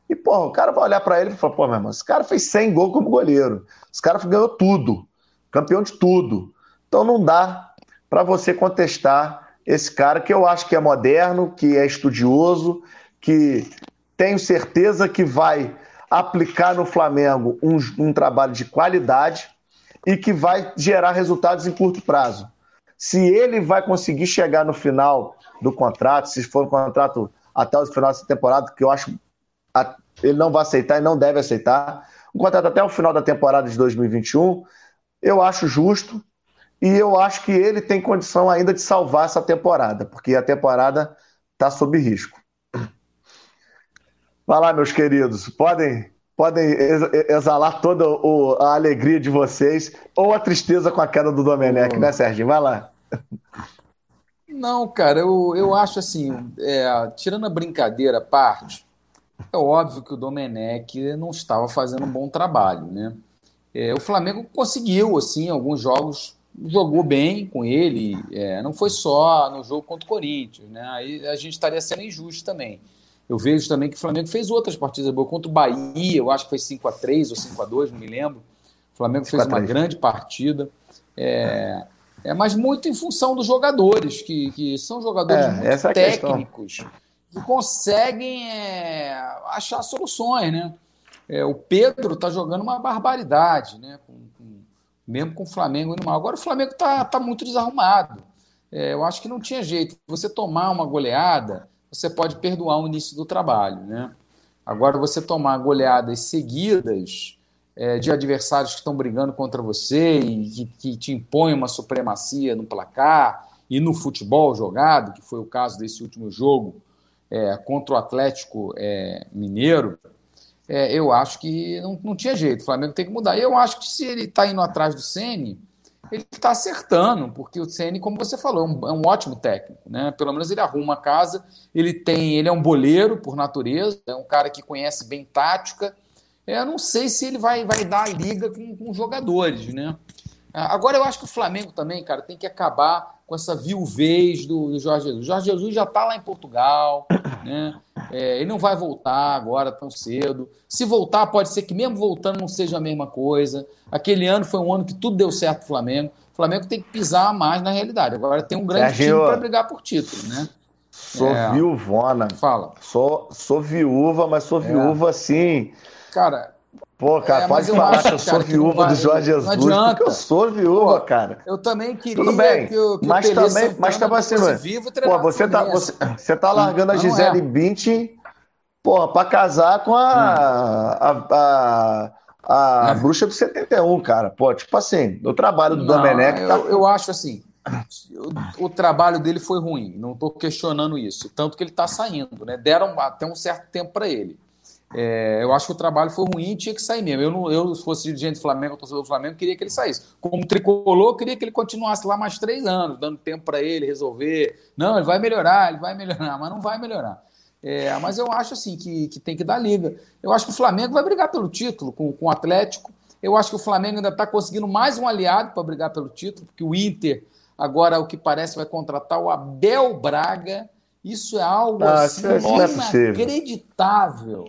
e, porra, o cara vai olhar para ele e falar, pô, meu irmão, esse cara fez 100 gols como goleiro. Esse cara ganhou tudo, campeão de tudo. Então não dá para você contestar esse cara que eu acho que é moderno, que é estudioso, que tenho certeza que vai aplicar no Flamengo um, um trabalho de qualidade e que vai gerar resultados em curto prazo. Se ele vai conseguir chegar no final do contrato, se for um contrato até o final dessa temporada, que eu acho ele não vai aceitar e não deve aceitar, um contrato até o final da temporada de 2021, eu acho justo e eu acho que ele tem condição ainda de salvar essa temporada, porque a temporada está sob risco. Vai lá, meus queridos, podem podem exalar toda a alegria de vocês ou a tristeza com a queda do Domenech, né, Sérgio? Vai lá. Não, cara, eu, eu acho assim, é, tirando a brincadeira à parte, é óbvio que o Domenech não estava fazendo um bom trabalho, né? É, o Flamengo conseguiu, assim, alguns jogos jogou bem com ele, é, não foi só no jogo contra o Corinthians, né? Aí a gente estaria sendo injusto também. Eu vejo também que o Flamengo fez outras partidas boas contra o Bahia, eu acho que foi 5 a 3 ou 5 a 2 não me lembro. O Flamengo fez uma grande partida. É, é, mas muito em função dos jogadores, que, que são jogadores é, muito é técnicos, que conseguem é, achar soluções, né? É, o Pedro está jogando uma barbaridade, né? Com, com, mesmo com o Flamengo indo mal. Agora o Flamengo está tá muito desarrumado. É, eu acho que não tinha jeito. Você tomar uma goleada, você pode perdoar o início do trabalho. Né? Agora, você tomar goleadas seguidas é, de adversários que estão brigando contra você e que, que, te impõem uma supremacia no placar e no futebol jogado, que foi o caso desse último jogo é, contra o Atlético é, Mineiro, é, eu acho que não, não tinha jeito. O Flamengo tem que mudar. Eu acho que se ele está indo atrás do Sene ele está acertando, porque o Ceni, como você falou, é um, é um, ótimo técnico, né? Pelo menos ele arruma a casa, ele tem, ele é um boleiro por natureza, é um cara que conhece bem tática. É, eu não sei se ele vai, vai dar liga com, com jogadores, né? Agora eu acho que o Flamengo também, cara, tem que acabar com essa viuvez do, do Jorge Jesus. O Jorge Jesus já está lá em Portugal, né? É, ele não vai voltar agora tão cedo. Se voltar, pode ser que mesmo voltando não seja a mesma coisa. Aquele ano foi um ano que tudo deu certo pro Flamengo. O Flamengo tem que pisar mais na realidade. Agora tem um grande Sergio, time para brigar por título, né? Sou é. viúvona. Fala. Sou, sou viúva, mas sou é. viúva assim. Cara. Pô, cara, é, pode falar acho, que eu sou cara, viúva do Jorge Jesus, não adianta. eu sou viúva, Pô, cara. Eu também queria Tudo bem, que, o, que mas o também, mas também assim, vivo Pô, você tá, você, você tá largando a Gisele é. Bündchen, porra, pra casar com a, hum. a, a, a bruxa do 71, cara. Pô, tipo assim, o trabalho do Domenech tá... eu, eu acho assim, o, o, trabalho dele foi ruim, não estou questionando isso. Tanto que ele está saindo, né? Deram até um certo tempo para ele. É, eu acho que o trabalho foi ruim e tinha que sair mesmo. Eu, não, eu se fosse dirigente do Flamengo, torcedor do Flamengo, queria que ele saísse. Como tricolor, queria que ele continuasse lá mais três anos, dando tempo para ele resolver. Não, ele vai melhorar, ele vai melhorar, mas não vai melhorar. É, mas eu acho assim que, que tem que dar liga. Eu acho que o Flamengo vai brigar pelo título com, com o Atlético. Eu acho que o Flamengo ainda está conseguindo mais um aliado para brigar pelo título, porque o Inter Agora, o que parece, vai contratar o Abel Braga. Isso é algo ah, assim, é inacreditável.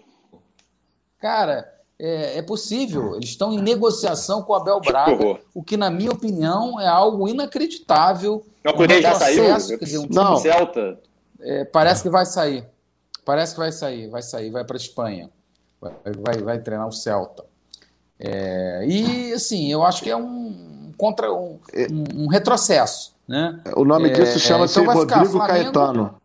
Cara, é, é, possível. Eles estão em negociação com o Abel Braga, o que, na minha opinião, é algo inacreditável. Não, o Correia já saiu? Quer dizer, um não. Celta? É, parece que vai sair. Parece que vai sair, vai sair, vai para a Espanha. Vai, vai, vai, treinar o Celta. É, e, assim, eu acho que é um contra um, é. um, um retrocesso. Né? O nome é, disso chama-se então Rodrigo Flamengo, Caetano.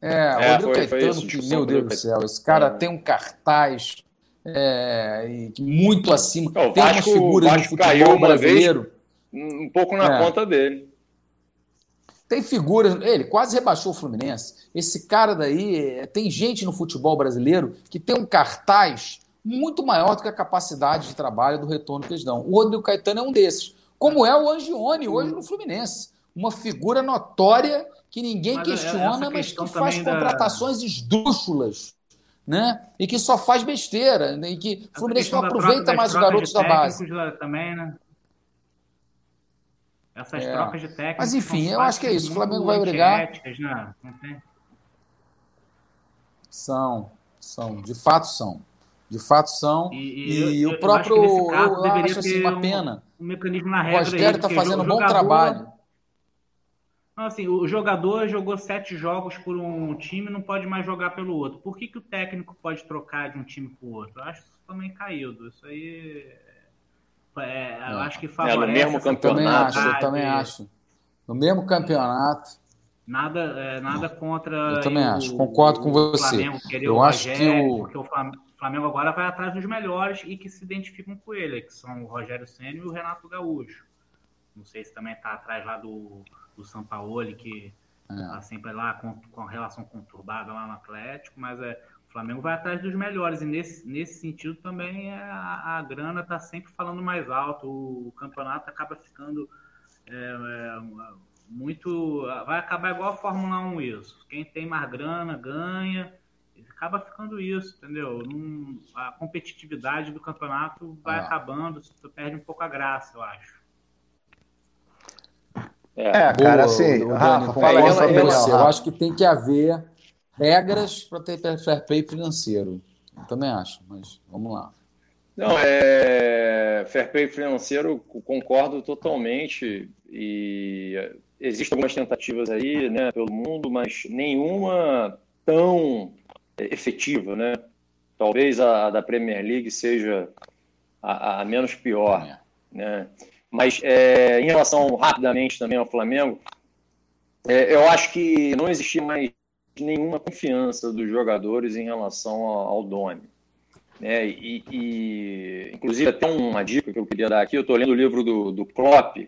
É, é Rodrigo foi, Caetano, foi que, meu Deus do céu, esse cara é. tem um cartaz é, muito acima. Não, tem Vasco, umas figuras Vasco no futebol brasileiro. um pouco na é. conta dele. Tem figuras, ele quase rebaixou o Fluminense. Esse cara daí, tem gente no futebol brasileiro que tem um cartaz muito maior do que a capacidade de trabalho do retorno que eles dão. O Rodrigo Caetano é um desses, como é o Angione hoje no Fluminense. Uma figura notória que ninguém mas é, questiona, mas que faz contratações da... esdrúxulas. Né? E que só faz besteira, né? e que o Fluminense não aproveita mais os garotos da base. Também, né? Essas é. trocas de técnicos. Mas enfim, eu acho que é isso. O Flamengo vai brigar. Né? São, são, de fato são. De fato são. E, e, e o próprio. Eu acho, eu acho assim, uma pena. Um, um mecanismo na regra. O Rogério está fazendo um bom trabalho. Não, assim, o jogador jogou sete jogos por um time não pode mais jogar pelo outro. Por que, que o técnico pode trocar de um time para o outro? Eu acho isso também caído. Isso aí. É, eu acho que favorece. É, no mesmo campeonato. Eu também acho, eu também acho. No mesmo campeonato. Nada, é, nada contra. Eu também acho, concordo com você. eu acho que o. Porque o Flamengo agora vai atrás dos melhores e que se identificam com ele, que são o Rogério Senna e o Renato Gaúcho. Não sei se também está atrás lá do, do Sampaoli, que está é. sempre lá com, com a relação conturbada lá no Atlético, mas é, o Flamengo vai atrás dos melhores. E nesse, nesse sentido também é, a, a grana está sempre falando mais alto. O, o campeonato acaba ficando é, é muito. Vai acabar igual a Fórmula 1 isso. Quem tem mais grana ganha acaba ficando isso, entendeu? A competitividade do campeonato vai é. acabando, você perde um pouco a graça, eu acho. É, é cara, assim, o, Rafa, fala aí sua opinião. Eu acho que tem que haver regras para ter fair play financeiro. Eu também acho, mas vamos lá. Não, é fair play financeiro, concordo totalmente e existem algumas tentativas aí, né, pelo mundo, mas nenhuma tão efetiva, né? Talvez a, da Premier League seja a, a menos pior, é. né? Mas é, em relação rapidamente também ao Flamengo, é, eu acho que não existia mais nenhuma confiança dos jogadores em relação ao, ao. Né? E, e, inclusive, até uma dica que eu queria dar aqui, eu estou lendo o livro do, do Klopp.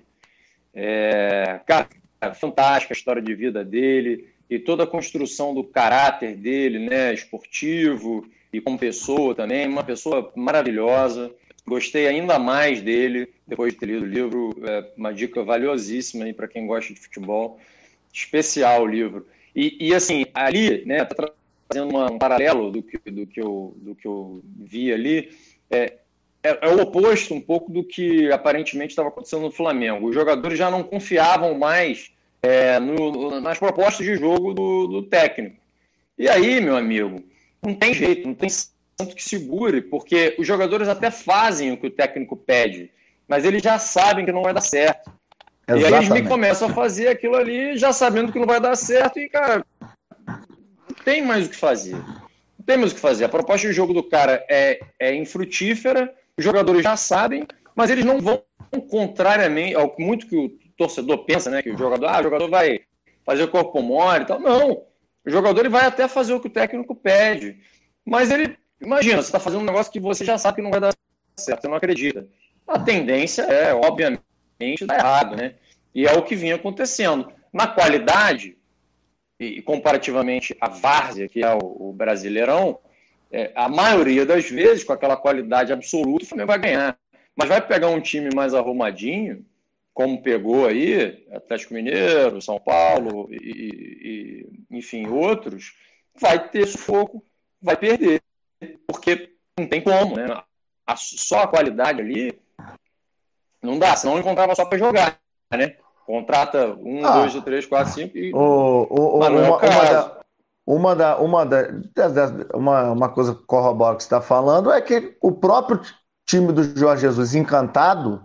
É, cara, fantástica a história de vida dele e toda a construção do caráter dele, né, esportivo e como pessoa também, uma pessoa maravilhosa. Gostei ainda mais dele depois de ter lido o livro, é uma dica valiosíssima aí para quem gosta de futebol, especial o livro. E, e assim, ali, né, tá fazendo um paralelo do que, do, que eu, do que eu vi ali, é, é, é o oposto um pouco do que aparentemente estava acontecendo no Flamengo. Os jogadores já não confiavam mais é, no, nas propostas de jogo do, do, técnico. E aí, meu amigo, não tem jeito, não tem que segure, porque os jogadores até fazem o que o técnico pede, mas eles já sabem que não vai dar certo. Exatamente. E aí eles me começam a fazer aquilo ali já sabendo que não vai dar certo e, cara, não tem mais o que fazer. Não tem mais o que fazer. A proposta de jogo do cara é, é infrutífera, os jogadores já sabem, mas eles não vão contrariamente ao muito que o torcedor pensa, né? Que o jogador, ah, o jogador vai fazer o corpo mole e tal. Não. O jogador ele vai até fazer o que o técnico pede. Mas ele, imagina, você está fazendo um negócio que você já sabe que não vai dar certo, você não acredita. A tendência é, obviamente, dar errado, né? E é o que vinha acontecendo. Na qualidade, e comparativamente à várzea, que é o, o Brasileirão, é, a maioria das vezes, com aquela qualidade absoluta, o Flamengo vai ganhar. Mas vai pegar um time mais arrumadinho, como pegou aí, Atlético Mineiro, São Paulo, e, e enfim, outros, vai ter sufoco, vai perder. Porque não tem como, né? A, só a qualidade ali não dá, senão não encontrava só para jogar, né? Contrata um, ah, dois, três, quatro, cinco e. O, o, o, não é o caso. Uma, da, uma, da, uma, uma coisa que corrobora que você está falando é que o próprio time do Jorge Jesus encantado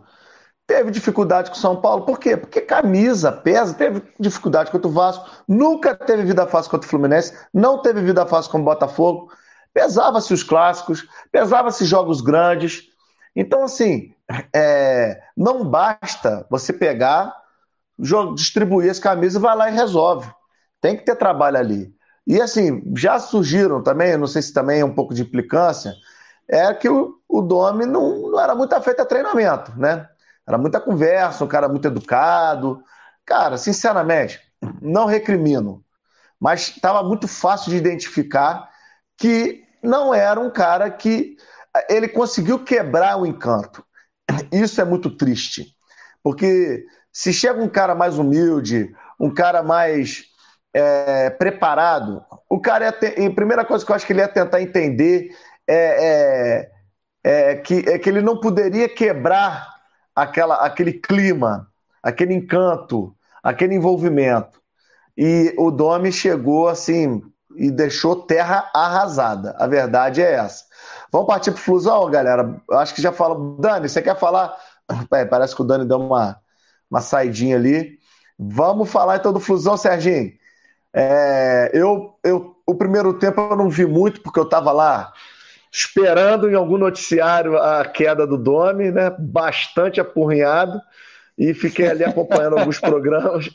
teve dificuldade com o São Paulo. Por quê? Porque camisa, pesa, teve dificuldade contra o Vasco, nunca teve vida fácil contra o Fluminense, não teve vida fácil com o Botafogo. Pesava-se os clássicos, pesava-se jogos grandes. Então, assim, é, não basta você pegar, distribuir as camisas, vai lá e resolve. Tem que ter trabalho ali. E assim, já surgiram também, não sei se também é um pouco de implicância, é que o, o Domi não, não era muito afeito a treinamento, né? Era muita conversa, um cara muito educado. Cara, sinceramente, não recrimino, mas estava muito fácil de identificar que não era um cara que ele conseguiu quebrar o encanto. Isso é muito triste, porque se chega um cara mais humilde, um cara mais é, preparado, o cara ia ter, a primeira coisa que eu acho que ele ia tentar entender é, é, é, que, é que ele não poderia quebrar aquela, aquele clima, aquele encanto, aquele envolvimento. E o Domi chegou assim e deixou terra arrasada. A verdade é essa. Vamos partir para o Flusão, galera. Acho que já falou. Dani, você quer falar? É, parece que o Dani deu uma, uma saidinha ali. Vamos falar então do Flusão, Serginho. É, eu, eu, o primeiro tempo eu não vi muito, porque eu estava lá esperando em algum noticiário a queda do Domi, né? Bastante apurrinhado. E fiquei ali acompanhando alguns programas.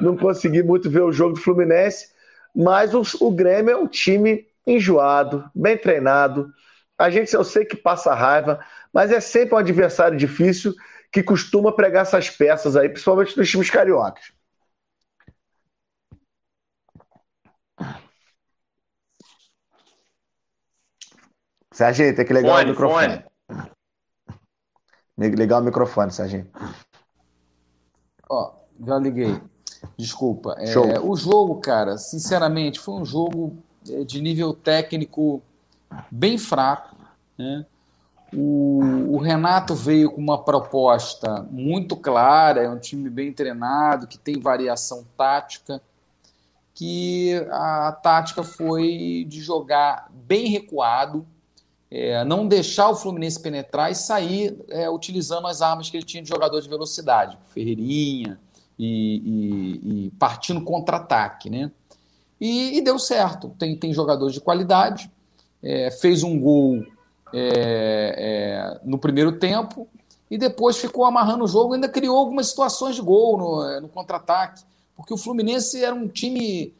Não consegui muito ver o jogo do Fluminense. Mas o, o Grêmio é um time enjoado, bem treinado. A gente, eu sei que passa raiva, mas é sempre um adversário difícil que costuma pregar essas peças aí, principalmente nos times cariocas. Serginho, tem que ligar fone, o microfone. Fone. Ligar o microfone, Serginho. Ó, já liguei. Desculpa. É, o jogo, cara, sinceramente, foi um jogo é, de nível técnico bem fraco. Né? O, o, Renato veio com uma proposta muito clara, é um time bem treinado, que tem variação tática, que a tática foi de jogar bem recuado, é, não deixar o Fluminense penetrar e sair é, utilizando as armas que ele tinha de jogador de velocidade, Ferreirinha e, e, e partindo contra-ataque, né? E, e, deu certo. Tem, tem jogadores de qualidade, é, fez um gol é, é, no primeiro tempo e depois ficou amarrando o jogo, ainda criou algumas situações de gol no, é, no contra-ataque, porque o Fluminense era um time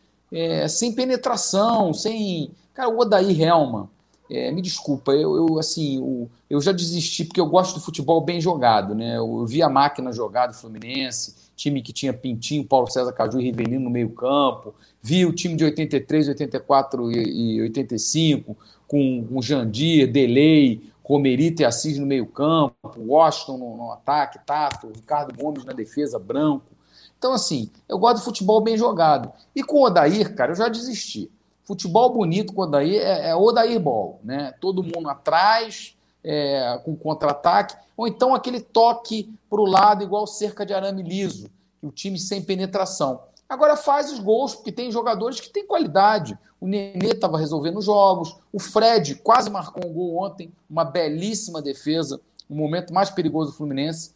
sem penetração, sem. Cara, o Odair Helman é, me desculpa, eu, eu assim, eu, eu, já desisti porque eu gosto do futebol bem jogado, né? Eu vi a máquina jogada Fluminense, time que tinha Pintinho, Paulo César Caju e Rivelino no meio-campo, vi o time de 83, 84 e, e 85 com o Jandir, Delay, Romerito e Assis no meio-campo, Washington no, no ataque, Tato, Ricardo Gomes na defesa, Branco. Então, assim, eu gosto do futebol bem jogado. E com o Odair, cara, eu já desisti. Futebol bonito quando aí é, é Odair Ball, né? Todo mundo atrás, é, com contra-ataque, ou então aquele toque para o lado, igual cerca de arame liso, o time sem penetração. Agora faz os gols, porque tem jogadores que têm qualidade. O Nenê estava resolvendo jogos, o Fred quase marcou um gol ontem, uma belíssima defesa, o momento mais perigoso do Fluminense.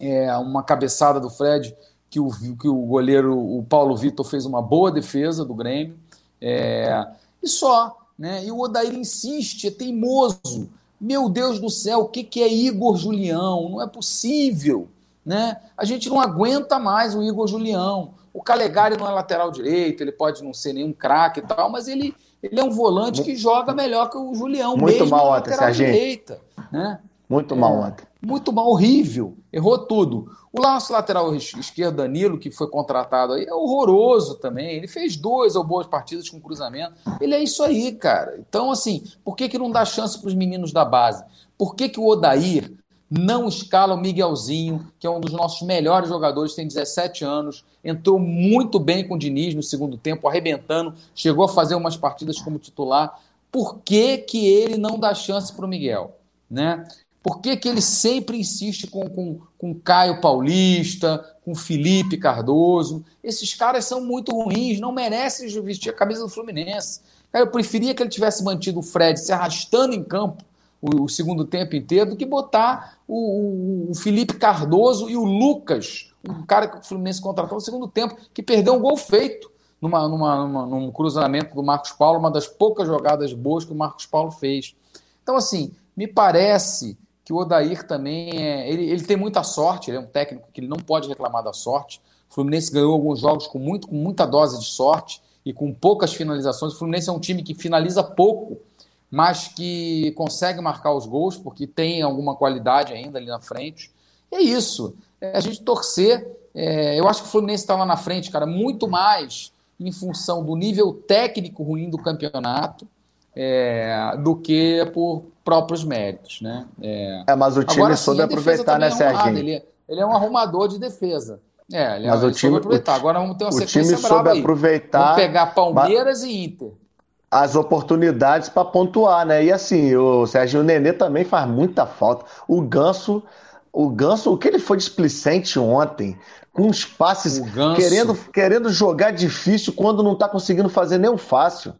é, uma cabeçada do Fred, que o, que o goleiro, o Paulo Vitor, fez uma boa defesa do Grêmio. É, e só. Né? E o Odair insiste, é teimoso. Meu Deus do céu, o que, que é Igor Julião? Não é possível. Né? A gente não aguenta mais o Igor Julião. O Calegari não é lateral direito, ele pode não ser nenhum craque e tal, mas ele, ele é um volante que joga melhor que o Julião, Muito mesmo mal ontem, lateral Serginho. direita. Né? Muito mal ontem. Muito mal, horrível. Errou tudo. O nosso lateral esquerdo, Danilo, que foi contratado aí, é horroroso também. Ele fez duas ou boas partidas com cruzamento. Ele é isso aí, cara. Então, assim, por que, que não dá chance para os meninos da base? Por que, que o Odair não escala o Miguelzinho, que é um dos nossos melhores jogadores, tem 17 anos, entrou muito bem com o Diniz no segundo tempo, arrebentando, chegou a fazer umas partidas como titular. Por que, que ele não dá chance para o Miguel? Né? Por que, que ele sempre insiste com, com, com Caio Paulista, com Felipe Cardoso? Esses caras são muito ruins, não merecem vestir a camisa do Fluminense. Cara, eu preferia que ele tivesse mantido o Fred se arrastando em campo o, o segundo tempo inteiro do que botar o, o, o, Felipe Cardoso e o Lucas, um cara que o Fluminense contratou no segundo tempo, que perdeu um gol feito numa, numa, numa, num cruzamento do Marcos Paulo, uma das poucas jogadas boas que o Marcos Paulo fez. Então, assim, me parece que o Odair também é. Ele, ele tem muita sorte, ele é um técnico que ele não pode reclamar da sorte. O Fluminense ganhou alguns jogos com, muito, com muita dose de sorte e com poucas finalizações. O Fluminense é um time que finaliza pouco, mas que consegue marcar os gols, porque tem alguma qualidade ainda ali na frente. E é isso. É a gente torcer. É, eu acho que o Fluminense está lá na frente, cara, muito mais em função do nível técnico ruim do campeonato é, do que por próprios méritos, né? É, é mas o time Agora, soube aproveitar, né, é Serginho? Ele, ele, é um arrumador de defesa. É, ele, mas é, o time, aproveitar. Agora vamos ter uma o sequência time soube aproveitar. Vamos pegar Palmeiras e Inter as oportunidades para pontuar, né? E assim, o Sérgio Nenê também faz muita falta. O Ganso, o Ganso, o que ele foi displicente ontem, com os passes, querendo, querendo jogar difícil quando não está conseguindo fazer nem o fácil.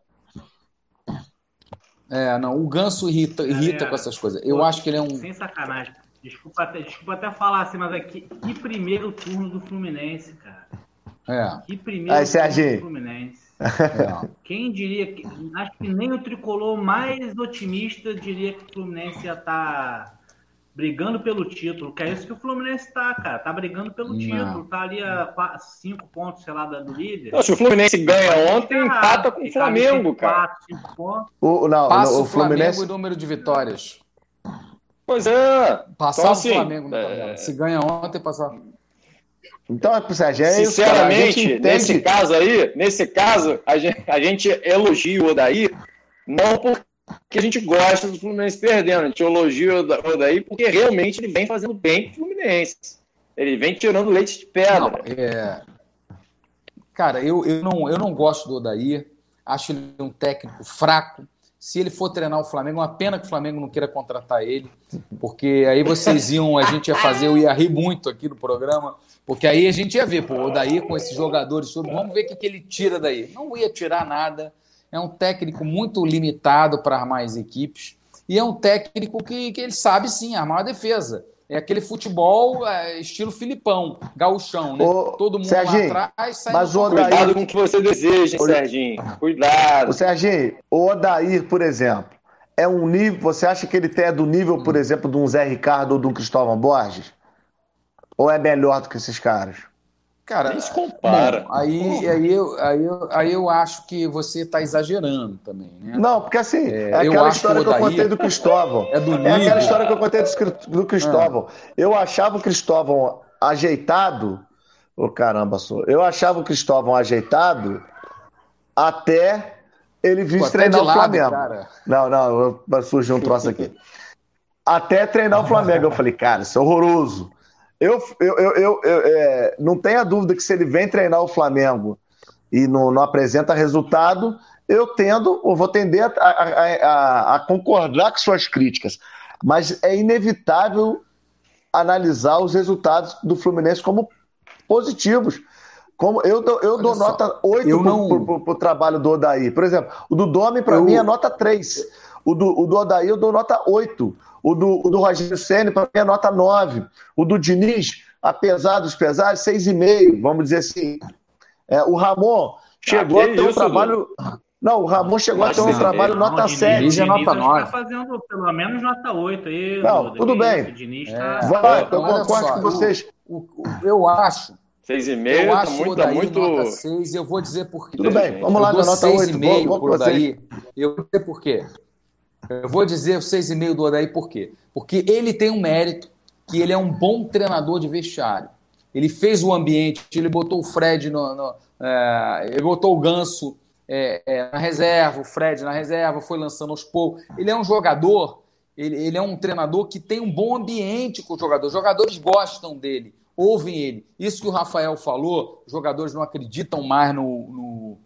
É, não, o Ganso irrita, irrita com essas coisas. Eu pô, acho que ele é um. Sem sacanagem. Desculpa até, desculpa até falar assim, mas aqui, que primeiro turno do Fluminense, cara. É. Que primeiro Aí, turno do Fluminense. É. Quem diria que. Acho que nem o tricolor mais otimista diria que o Fluminense ia estar tá brigando pelo título, que é isso que o Fluminense tá, cara. Tá brigando pelo Não. título, tá ali a cinco pontos, sei lá, do líder. Não, se o Fluminense ganha ontem, empata com o Flamengo, cara. Quatro, cinco pontos. O, não, Passa o, o Fluminense... Flamengo e número de vitórias. Pois é. Passar então, assim, o Flamengo na tabela. É... Se ganha ontem, passar. Então, Sérgio, é Sinceramente, isso, nesse caso aí, nesse caso, a gente, a gente elogia o Odair, não porque que a gente gosta do Fluminense perdendo. A gente elogia o Odaí porque realmente ele vem fazendo bem pro Fluminense. Ele vem tirando leite de pedra. Não, é... Cara, eu, eu, não, eu não gosto do Odaí. Acho ele um técnico fraco. Se ele for treinar o Flamengo, é uma pena que o Flamengo não queira contratar ele, porque aí vocês iam, a gente ia fazer, eu ia rir muito aqui no programa, porque aí a gente ia ver, pô, o Daí com esses jogadores vamos ver o que, que ele tira daí. Não ia tirar nada é um técnico muito limitado para armar as equipes e é um técnico que, que ele sabe sim armar a defesa. É aquele futebol é, estilo Filipão, gauchão, né? Ô, Todo mundo Serginho, lá atrás sai mas o Odair... Cuidado com o que você deseja, hein, Serginho. Cuidado. O Serginho, o Odair, por exemplo, é um nível. Você acha que ele é do nível, por exemplo, de um Zé Ricardo ou de um Cristóvão Borges? Ou é melhor do que esses caras? Cara, Nem se compara. Bom, aí, aí, eu, aí, eu, aí eu acho que você está exagerando também, né? Não, porque assim, é, é aquela história que, eu contei do Cristóvão. É, do é aquela história que eu contei do, do Cristóvão. É. Eu achava o Cristóvão ajeitado. Ô, oh, caramba, sou. Eu achava o Cristóvão ajeitado até ele vir Pô, treinar o Flamengo. Cara. Não, não, surgiu um troço aqui. até treinar o Flamengo. Eu falei, cara, isso é horroroso. Eu, eu, eu, eu, eu é, não tenha dúvida que se ele vem treinar o Flamengo e não, não apresenta resultado, eu tendo, ou vou tender a, a, a, a, concordar com suas críticas. Mas é inevitável analisar os resultados do Fluminense como positivos. Como eu, dou, eu dou nota 8 para o trabalho do Odaí. Por exemplo, o do Domi, para eu... mim, é nota 3. O do, o do Odaí eu dou nota 8. O do, o do Rogério Senna, para mim, é nota 9. O do Diniz, apesar dos pesares, 6,5, vamos dizer assim. É, o Ramon chegou ah, a ter um trabalho. Não, o Ramon chegou Mas, a ter um trabalho não, nota 7. Diniz, é nota 9. Está fazendo pelo menos nota 8 aí. Não, tudo bem. O Diniz tá... Vai, eu concordo com vocês. O, o, eu acho 6,5 eu tá acho muito, tá muito... nota 6, eu vou dizer por quê. Tudo bem, vamos lá na nota 8. 6,5 por daí. Eu vou dizer por quê. Eu vou dizer o 6,5 do Odaí por quê? Porque ele tem um mérito que ele é um bom treinador de vestiário. Ele fez o ambiente, ele botou o Fred no, no é, ele botou o Ganso é, é, na reserva, o Fred na reserva, foi lançando aos poucos. Ele é um jogador, ele, ele é um treinador que tem um bom ambiente com os jogadores. Os jogadores gostam dele ouvem ele. Isso que o Rafael falou, os jogadores não acreditam mais no, no,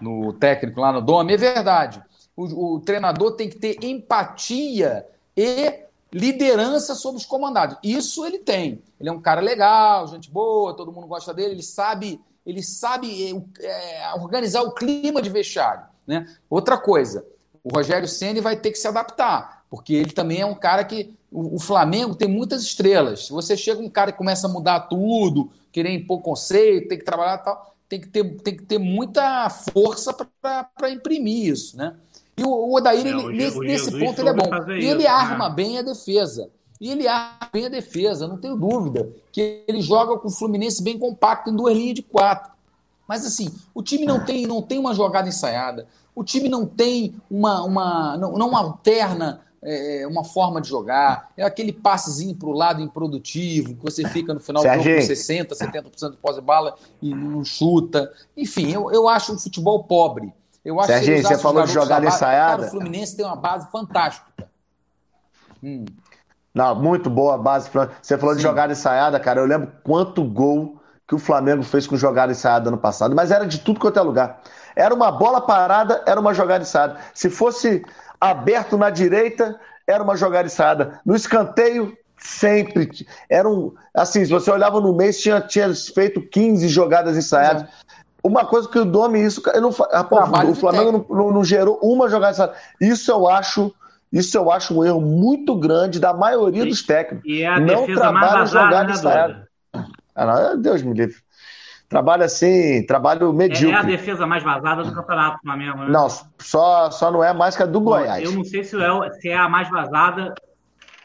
no técnico lá no Dome, é verdade. O, o, treinador tem que ter empatia e liderança sobre os comandados. Isso ele tem. Ele é um cara legal, gente boa, todo mundo gosta dele, ele sabe, ele sabe é, é organizar o clima de vestiário. Né? Outra coisa, o Rogério Ceni vai ter que se adaptar, porque ele também é um cara que o, o, Flamengo tem muitas estrelas. Se você chega um cara que começa a mudar tudo, querer impor conceito, tem que trabalhar tal, tem que ter, tem que ter muita força para imprimir isso, né? E o, Odair, é, ele, o nesse, nesse ponto, ele é bom. E ele isso, arma né? bem a defesa. E ele arma bem a defesa, não tenho dúvida. Que ele joga com o Fluminense bem compacto, em duas linhas de quatro. Mas assim, o time não tem, não tem uma jogada ensaiada. O time não tem uma. uma não, não alterna é, é, uma forma de jogar, é aquele passezinho para o lado improdutivo, que você fica no final do jogo com 60%, 70% de pós-bala e não chuta. Enfim, eu, eu acho o futebol pobre. Eu acho Serginho, você falou de jogada ensaiada. Cara, o Fluminense tem uma base fantástica. Hum. Não, muito boa a base. Você falou Sim. de jogada ensaiada, cara. Eu lembro quanto gol que o Flamengo fez com jogada ensaiada ano passado, mas era de tudo quanto é lugar. Era uma bola parada, era uma jogada ensaiada. Se fosse aberto na direita, era uma jogada ensaiada. No escanteio, sempre. Era um. Assim, se você olhava no mês, tinha, tinha feito 15 jogadas ensaiadas. É. Uma coisa que o Domi, isso. Não, o Flamengo não, não, não, gerou uma jogada ensaiada. Isso eu acho. Isso eu acho um erro muito grande da maioria dos técnicos. E é a não trabalha jogada né, ensaiada. Ah, não, Deus me livre. Trabalho assim, trabalho medíocre. É, a defesa mais vazada do campeonato Flamengo, né? Não, só, só não é mais que a do Goiás. Eu não sei se é, se é a mais vazada.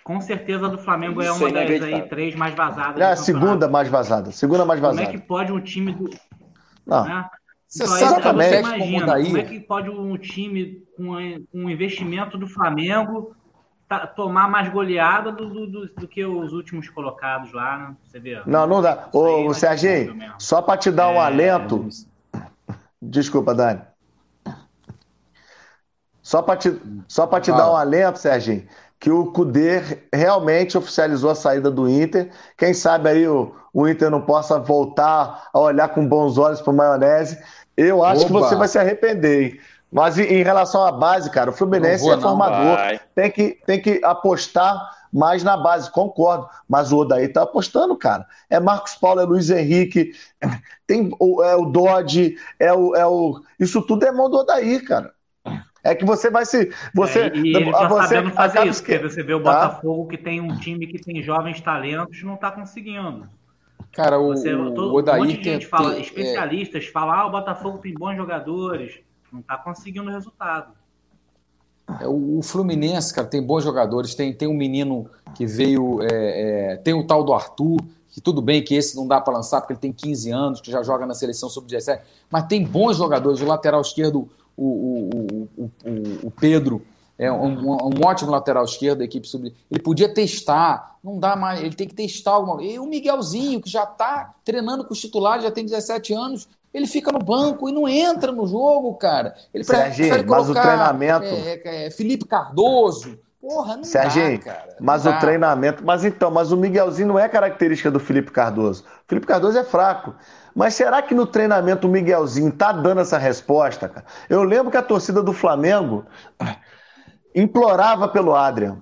Com certeza a do Flamengo é uma das aí, três mais vazadas. É a segunda mais vazada. Segunda mais vazada. Como é que pode um time do. Não. Né? Você então, sabe imagina, como é que pode um time com um investimento do Flamengo Tá, tomar mais goleada do, do, do, do, que os últimos colocados lá, né? Você vê? Não, não dá. Ô, ô Serginho, só para te dar um é... alento. Desculpa, Dani. Só para te, só te dar um alento, Serginho, que o Cudê realmente oficializou a saída do Inter. Quem sabe aí o, o Inter não possa voltar a olhar com bons olhos para maionese. Eu acho Oba. que você vai se arrepender, hein? Mas em relação à base, cara, o Fluminense vou, é formador. Tem que, tem que apostar mais na base, concordo. Mas o Odaí tá apostando, cara. É Marcos Paulo, é Luiz Henrique, tem o, é o Dodge, é o, é o. Isso tudo é mão do Odaí, cara. É que você vai se. Você, é, e ele tá você sabendo fazer isso, porque você vê o tá? Botafogo que tem um time que tem jovens talentos não tá conseguindo. Cara, o, você, todo, o Odaí. Um monte de gente fala, é especialistas é... falam, ah, o Botafogo tem bons jogadores não está conseguindo resultado. É, o Fluminense, cara, tem bons jogadores. Tem, tem um menino que veio. É, é, tem o tal do Arthur, que tudo bem que esse não dá para lançar porque ele tem 15 anos, que já joga na seleção sub-17, mas tem bons jogadores. O lateral esquerdo, o, o, o, o Pedro, é um, um, ótimo lateral esquerdo da equipe sub. Ele podia testar, não dá mais, ele tem que testar alguma E o Miguelzinho, que já está treinando com os titulares, já tem 17 anos, ele fica no banco e não entra no jogo, cara. Ele Serginho, prefere colocar, mas o treinamento. É, é, é, Felipe Cardoso. Porra, não Serginho, dá, cara. mas o treinamento. Mas então, mas o Miguelzinho não é característica do Felipe Cardoso. O Felipe Cardoso é fraco. Mas será que no treinamento o Miguelzinho tá dando essa resposta, cara? Eu lembro que a torcida do Flamengo implorava pelo Adrian.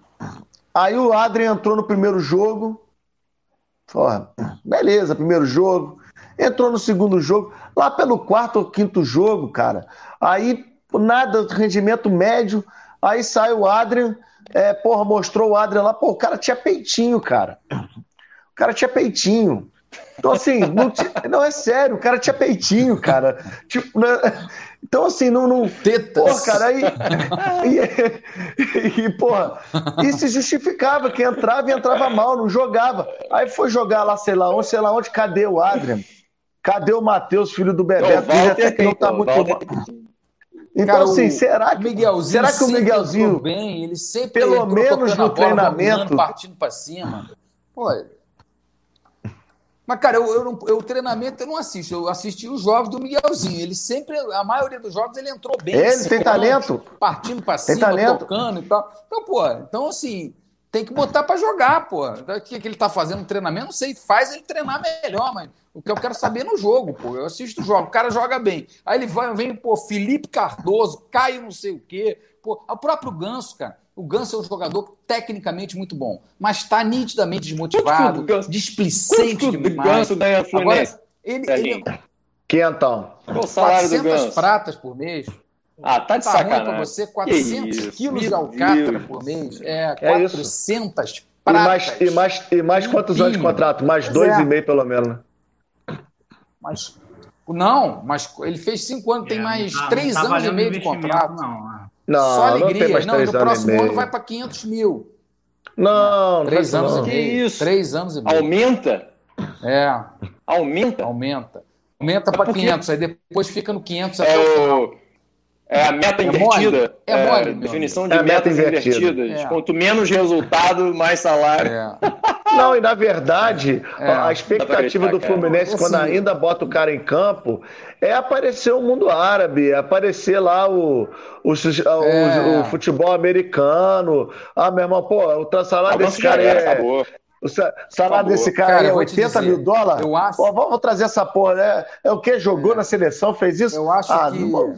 Aí o Adrian entrou no primeiro jogo. Porra, beleza, primeiro jogo. Entrou no segundo jogo. Lá pelo quarto ou quinto jogo, cara, aí nada, rendimento médio, aí sai o Adrian, é, porra, mostrou o Adrian lá, pô, o cara tinha peitinho, cara. O cara tinha peitinho. Então, assim, não, tinha, não, é sério, o cara tinha peitinho, cara. Tipo, né? Então, assim, não. não Tetas. Porra, cara, aí. E, e, porra, e se justificava que entrava e entrava mal, não jogava. Aí foi jogar lá, sei lá onde, sei lá onde, cadê o Adrian? Cadê o Matheus, filho do Bebeto? Não, até que não tá muito mal. Então, Cara, assim, será que, Miguelzinho será que o Miguelzinho, entrou bem, ele sempre pelo menos no bola, treinamento- partindo para cima. Pô, mas, cara, eu, eu, não- eu- o treinamento eu não assisto. Eu assisti os jogos do Miguelzinho. Ele sempre, a maioria dos jogos, ele entrou bem. Ele tem talento. Partindo pra Tem cima, talento. tocando e tal. Então, pô, então assim, tem que botar pra jogar, pô. Então, O que, que ele tá fazendo no treinamento? Não sei, faz ele treinar melhor, mas o que eu quero saber é no jogo, pô. Eu assisto o jogo, o cara joga bem. Aí ele vai, vem, pô, Felipe Cardoso, Caio não sei o quê. Pô, o próprio Ganso, cara. O Ganso é um jogador tecnicamente muito bom, mas está nitidamente desmotivado, displicente Quanto que o demais. Ganso ganha Fluminense? Agora, ele, ele Quentão. Qual o salário do 400 Ganso? pratas por mês. Ah, tá de Tá ruim sacanagem. pra você, Que 400 isso, quilos de alcatra Deus. por mês. É, É isso. 400 E pratas. mais, e, mais, e mais quantos anos de contrato? Mais Pois dois é. e meio, pelo menos. né? Mas, não, mas ele fez cinco anos, tem É, mais não tá- três não tá anos e meio de contrato. Não, ah. Não, Só não alegria. tem mais Não, três no anos e próximo ano vai para 500 mil. Não, não Três anos não. e Que meio. isso? Três anos e meio. Aumenta? É, Aumenta? aumenta. Aumenta para por quê? 500, aí depois fica no 500 É, até o final. É a meta É invertida? mole? É mole, definição amigo. de É a meta metas invertida. invertidas. É. Quanto menos resultado, mais salário. É. Não, e na verdade, É. a expectativa do. Fluminense, quando Assim- ainda bota o cara em campo, é aparecer o mundo árabe, é aparecer lá o, o, o- É. o futebol americano. Ah, meu irmão, pô, o salário desse cara é. acabou. O sa- salário desse cara, Cara, é eu vou te 80 dizer, mil dólares? eu acho- Pô, vamos trazer essa porra, né? É o que? Jogou na seleção, fez isso? Eu acho Ah, que. não-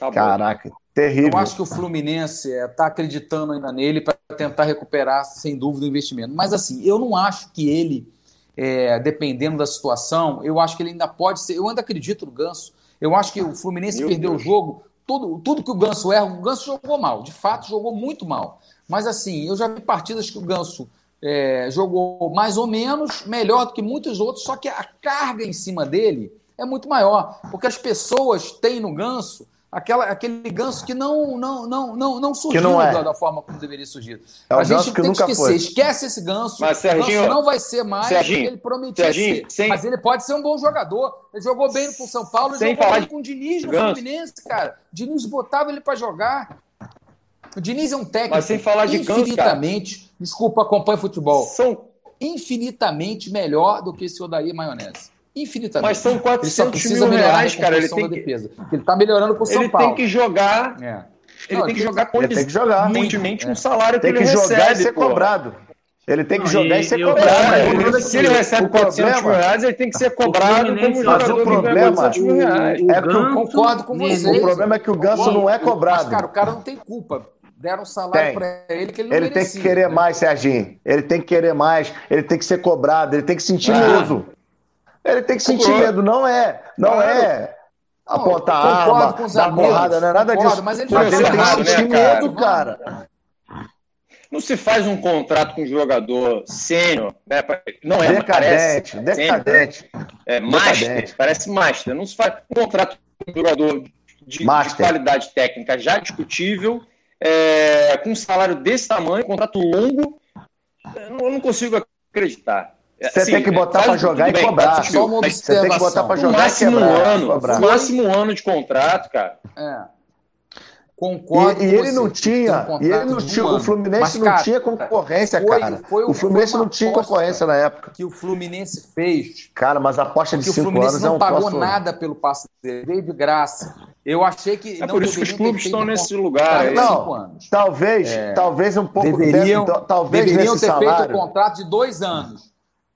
Acabou. Caraca, terrível. Eu acho que o Fluminense está acreditando ainda nele para tentar recuperar, sem dúvida, o investimento. Mas assim, eu não acho que ele, é, dependendo da situação, eu acho que ele ainda pode ser. Eu ainda acredito no Ganso. Eu acho que o Fluminense Meu perdeu Deus. o jogo. Tudo, tudo que o Ganso erra, o Ganso jogou mal. De fato, jogou muito mal. Mas assim, eu já vi partidas que o Ganso é, jogou mais ou menos, melhor do que muitos outros, só que a carga em cima dele é muito maior. Porque as pessoas têm no Ganso aquela, aquele ganso que não, não, não, não, não surgiu não é. da, da forma como deveria surgir. É a gente ganso que tem que esquecer, foi. esquece esse ganso. Mas, o Serginho, ganso não vai ser mais Serginho, ele prometia Serginho, ser. sem- Mas ele pode ser um bom jogador. Ele jogou bem com o São Paulo, ele Sem jogou falar bem de com o Diniz no ganso. Fluminense, cara. O Diniz botava ele para jogar. O Diniz é um técnico Mas sem falar de ganso, cara. infinitamente, desculpa, acompanha futebol, São, infinitamente melhor do que esse Odair Maionese. Infinitamente. mas são ele só 400 precisa mil melhorar reais, a cara. Ele tem da que, defesa. Ele tá melhorando com o São ele Paulo. tem que jogar. É. Ele Não, tem que ele jogar Ele tem que jogar. consistentemente É. um salário Tem que que ele jogar recebe, e ser cobrado. Ele tem que Não, jogar e, e ser cobrado. É, ele- se ele que recebe o 400 mil problema- reais, ele tem que ser cobrado como jogador o que ganha problema- 400 mil reais. É que eu concordo com ele- vocês. O problema é que o Ganso não é cobrado. Mas, cara, o cara não tem culpa. Deram um salário Tem. pra ele que ele não Ele tem merecia, que querer né? mais, Serginho. Ele tem que querer mais. Ele tem que ser cobrado. Ele tem que sentir Ah. medo. Ele tem que sentir Concordo. medo. Não é, não Claro. é apontar concordo arma, com dar amigos, porrada, não é nada concordo, disso. mas ele Mas fez ele tem errado, que né, sentir cara? medo, cara. Não se faz um contrato com um jogador sênior, né? Não é, Decadente, parece decadente. É, master, Decadente. parece master. Não se faz um contrato com um jogador de, de qualidade técnica já discutível, é, com um salário desse tamanho, contrato longo. Eu não consigo acreditar. É, Você tem que botar pra tudo jogar e bem, cobrar. tá Só uma Você tem que botar. No jogar e máximo um quebrar. ano, cobrar. no máximo um ano de contrato, cara. É. Concordo E, e com ele você. não um tinha, contrato e ele não um tinha, o. Fluminense Mas, não cara, tinha concorrência, foi- cara. foi- o Fluminense foi uma não tinha concorrência na época. que o Fluminense fez Cara, mas a aposta de Porque o cinco Fluminense anos é não um pagou nada pelo passe dele, veio de graça. Eu achei que. É não por isso que os clubes feito estão um nesse lugar. Não. cinco anos. Talvez, talvez um pouco Deveriam, dentro- talvez deveriam nesse ter feito salário. um contrato de dois anos.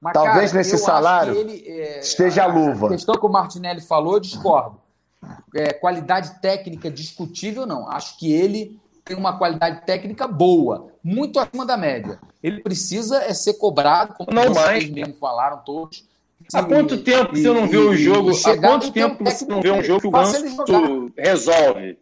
Mas, Talvez cara, nesse salário ele, é, esteja a luva. A questão que o Martinelli falou, eu discordo. É, qualidade técnica discutível, não. Acho que ele tem uma qualidade técnica boa, muito acima da média. Ele precisa é ser cobrado, como Não vocês mais. mesmo falaram todos. Há quanto tempo que você não vê o e- jogo? Há quanto um tempo que você não vê um jogo que o. Ganso resolve?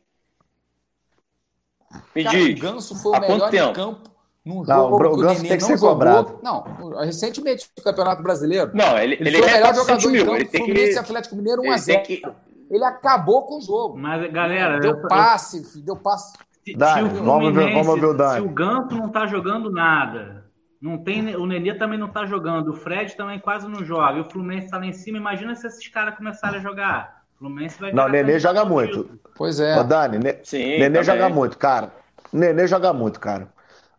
Me Cara, o diz. Ganso foi há o quanto melhor em tempo? campo Num Não, jogo o que o Ganso Nenê tem que não ser jogou. cobrado. Não, recentemente no Campeonato Brasileiro. Não, ele, Ele, ele, foi o é melhor 400 jogador mil. campo Ele do tem Fluminense que. Atlético Mineiro Ele 1x0. tem que. Ele acabou com o jogo. Mas, galera, Deu eu- passe, deu passe. se, Dani, se o vamos ver- vamos ouvir o Dani. Se o Ganso não tá jogando nada, não tem, o Nenê também não tá jogando, o Fred também quase não joga, e o Fluminense tá lá em cima, imagina se esses caras começarem a jogar. O Fluminense vai Não, o Nenê joga muito. Pois é. Ô, Dani, Ne- Sim, Nenê também. joga muito, cara. Nenê joga muito, cara.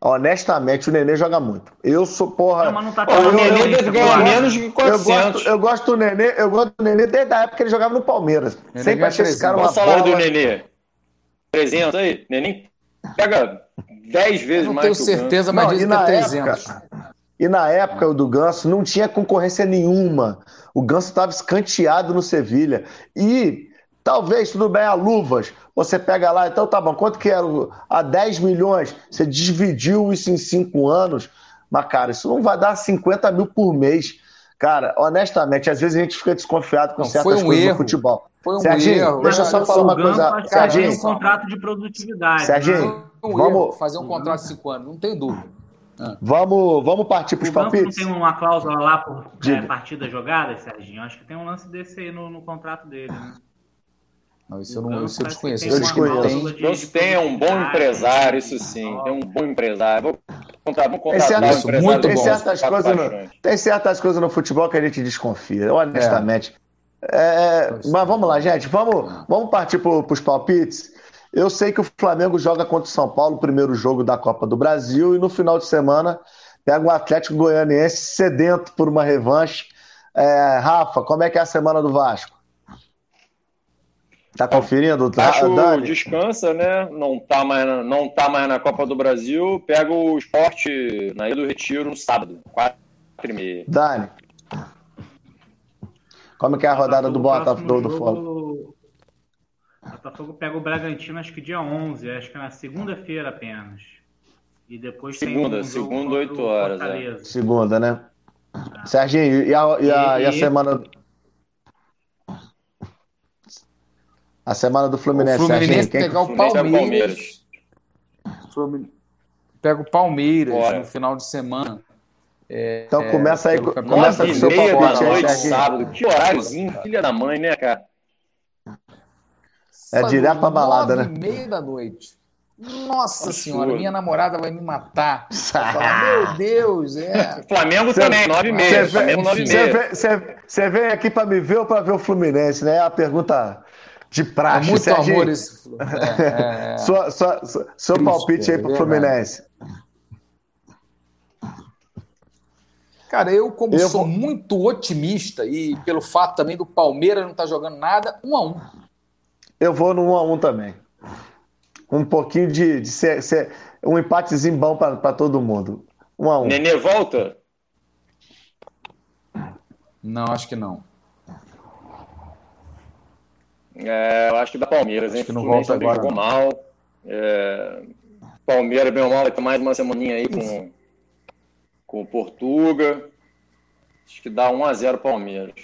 Honestamente, o Nenê joga muito. Eu sou, porra. Não, mas não tá Pô, o jogando Nenê bem, deve ganhar agora. menos de Eu 400. gosto, eu gosto do Nenê, eu gosto do Nenê desde a época que ele jogava no Palmeiras. Nenê Sempre ganha achei esse cara Qual uma o salário bola. do Nenê? 300 aí? Nenê pega 10 vezes Não mais tenho que o Ganso. certeza, mas Não, dizem que é na 300. época, e na época o do Ganso não tinha concorrência nenhuma. O Ganso estava escanteado no Sevilha. E talvez, tudo bem, a luvas. Você pega lá, então tá bom, quanto que era? A 10 milhões, você dividiu isso em 5 anos. Mas, cara, isso não vai dar 50 mil por mês. Cara, honestamente, às vezes a gente fica desconfiado com Não, certas um coisas erro. no futebol. Foi um Serginho, erro. deixa eu só falar uma coisa. Serginho, um contrato de produtividade. Serginho, né? Foi um Vamos- erro fazer um contrato de 5 anos, não tem dúvida. vamos, vamos partir para os Ganso não palpites? tem uma cláusula lá por é, partidas jogadas, Serginho? Acho que tem um lance desse aí no, no contrato dele. Né? Não, isso eu, não, isso eu desconheço. tem Eu desconheço. tem. cláusula de- Ganso de tem um bom empresário, né? isso sim. Tem um bom empresário. Vou contratar, vamos Tem contratar certas, um muito tem bom, certas coisas no, tem certas coisas no futebol que a gente desconfia, honestamente. É, mas vamos lá, gente. Vamos, vamos partir para os palpites. Eu sei que o Flamengo joga contra o São Paulo, o primeiro jogo da Copa do Brasil, e no final de semana pega o Atlético Goianiense sedento por uma revanche. É, Rafa, como é que é a semana do Vasco? Tá conferindo? Vasco Dani? descansa, né? Não tá, mais na, não tá mais na Copa do Brasil. Pega o esporte na Ilha do Retiro no sábado, 4 e meia. Dani. Como que é a rodada do Botafogo, do, próximo Flamengo? jogo, Botafogo pega o Bragantino, acho que dia 11, acho que é na segunda-feira apenas. E depois Segunda, tem um segunda, contra oito o horas, é. Segunda, né? Serginho, e a, e a, e a E- semana. A semana do O Fluminense, Fluminense Serginho. Quem... pegar o Fluminense é o Palmeiras. Flumin- Pega o Palmeiras Bora. no final de semana. Então começa aí, começa Nove com o seu meia da noite, sábado. Que horáriozinho, filha da mãe, né, cara? É direto pra balada, Nove né? e meia da noite. Nossa Absurdo. senhora, minha namorada vai me matar. Falar, meu Deus, é. Flamengo Cê- também, 9 e meia. Você Flamengo 9 e meia. vem, você vem aqui para me ver ou para ver o Fluminense, né? É a pergunta de É praxe, muito Serginho. amor esse. Flu- É, é, é. Sua, sua, sua- seu palpite aí é pro verdade. Fluminense. Cara, eu, como Eu sou vou- muito otimista, e pelo fato também do Palmeiras não estar jogando nada, um a um. Eu vou no 1 a 1 também. Um pouquinho de, de ser, ser- um empatezinho bom para todo mundo. 1 a 1 Nenê volta? Não, acho que não. É, eu acho que dá Palmeiras, hein? Acho que não O Fluminense volta agora, jogou mal. É, Palmeiras, bem ou mal, vai ter mais uma semaninha aí com, com o Portuga. Acho que dá 1x0 Palmeiras.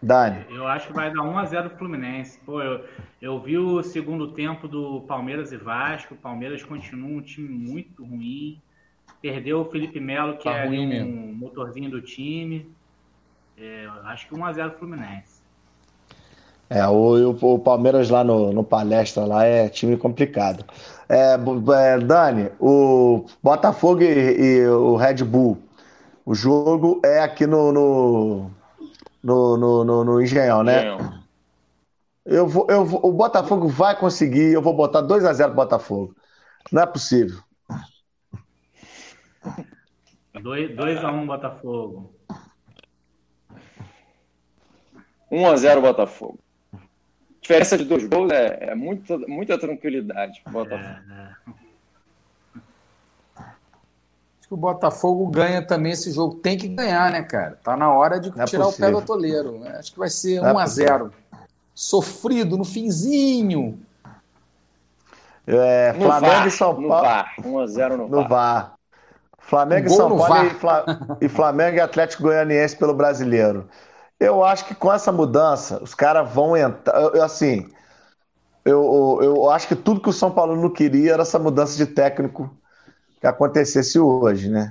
Dani. Eu acho que vai dar 1x0 pro Fluminense. Pô, eu, eu vi o segundo tempo do Palmeiras e Vasco. O Palmeiras continua um time muito ruim. Perdeu o Felipe Melo, que Tá é um mesmo. motorzinho do time. É, acho que 1x0 Fluminense. É, o, o, o Palmeiras lá no, no palestra lá é time complicado. É, é, Dani, o Botafogo e, e o Red Bull. O jogo é aqui no, no, no, no, no- no Engenhão, né? Engenhão. Eu vou, eu vou- o Botafogo vai conseguir, eu vou botar 2 a 0 Botafogo. Não é possível. 2x1 Botafogo. 1x0 Botafogo. Diferença de dois gols é, é muita, muita tranquilidade Botafogo. É, Acho que o Botafogo ganha também esse jogo. Tem que ganhar, né, cara? Tá na hora de Não é tirar o pé do atoleiro. né? Acho que vai ser Não é 1 a 0 Sofrido no finzinho. É, No Flamengo VAR, e São no Paulo. VAR. 1x0 no, No VAR. VAR. Flamengo e São Paulo e, Fla- e Flamengo e Atlético Goianiense pelo Brasileiro. Eu acho que com essa mudança, os caras vão entrar. eu- eu, Assim, eu, eu acho que tudo que o São Paulo não queria era essa mudança de técnico que acontecesse hoje, né?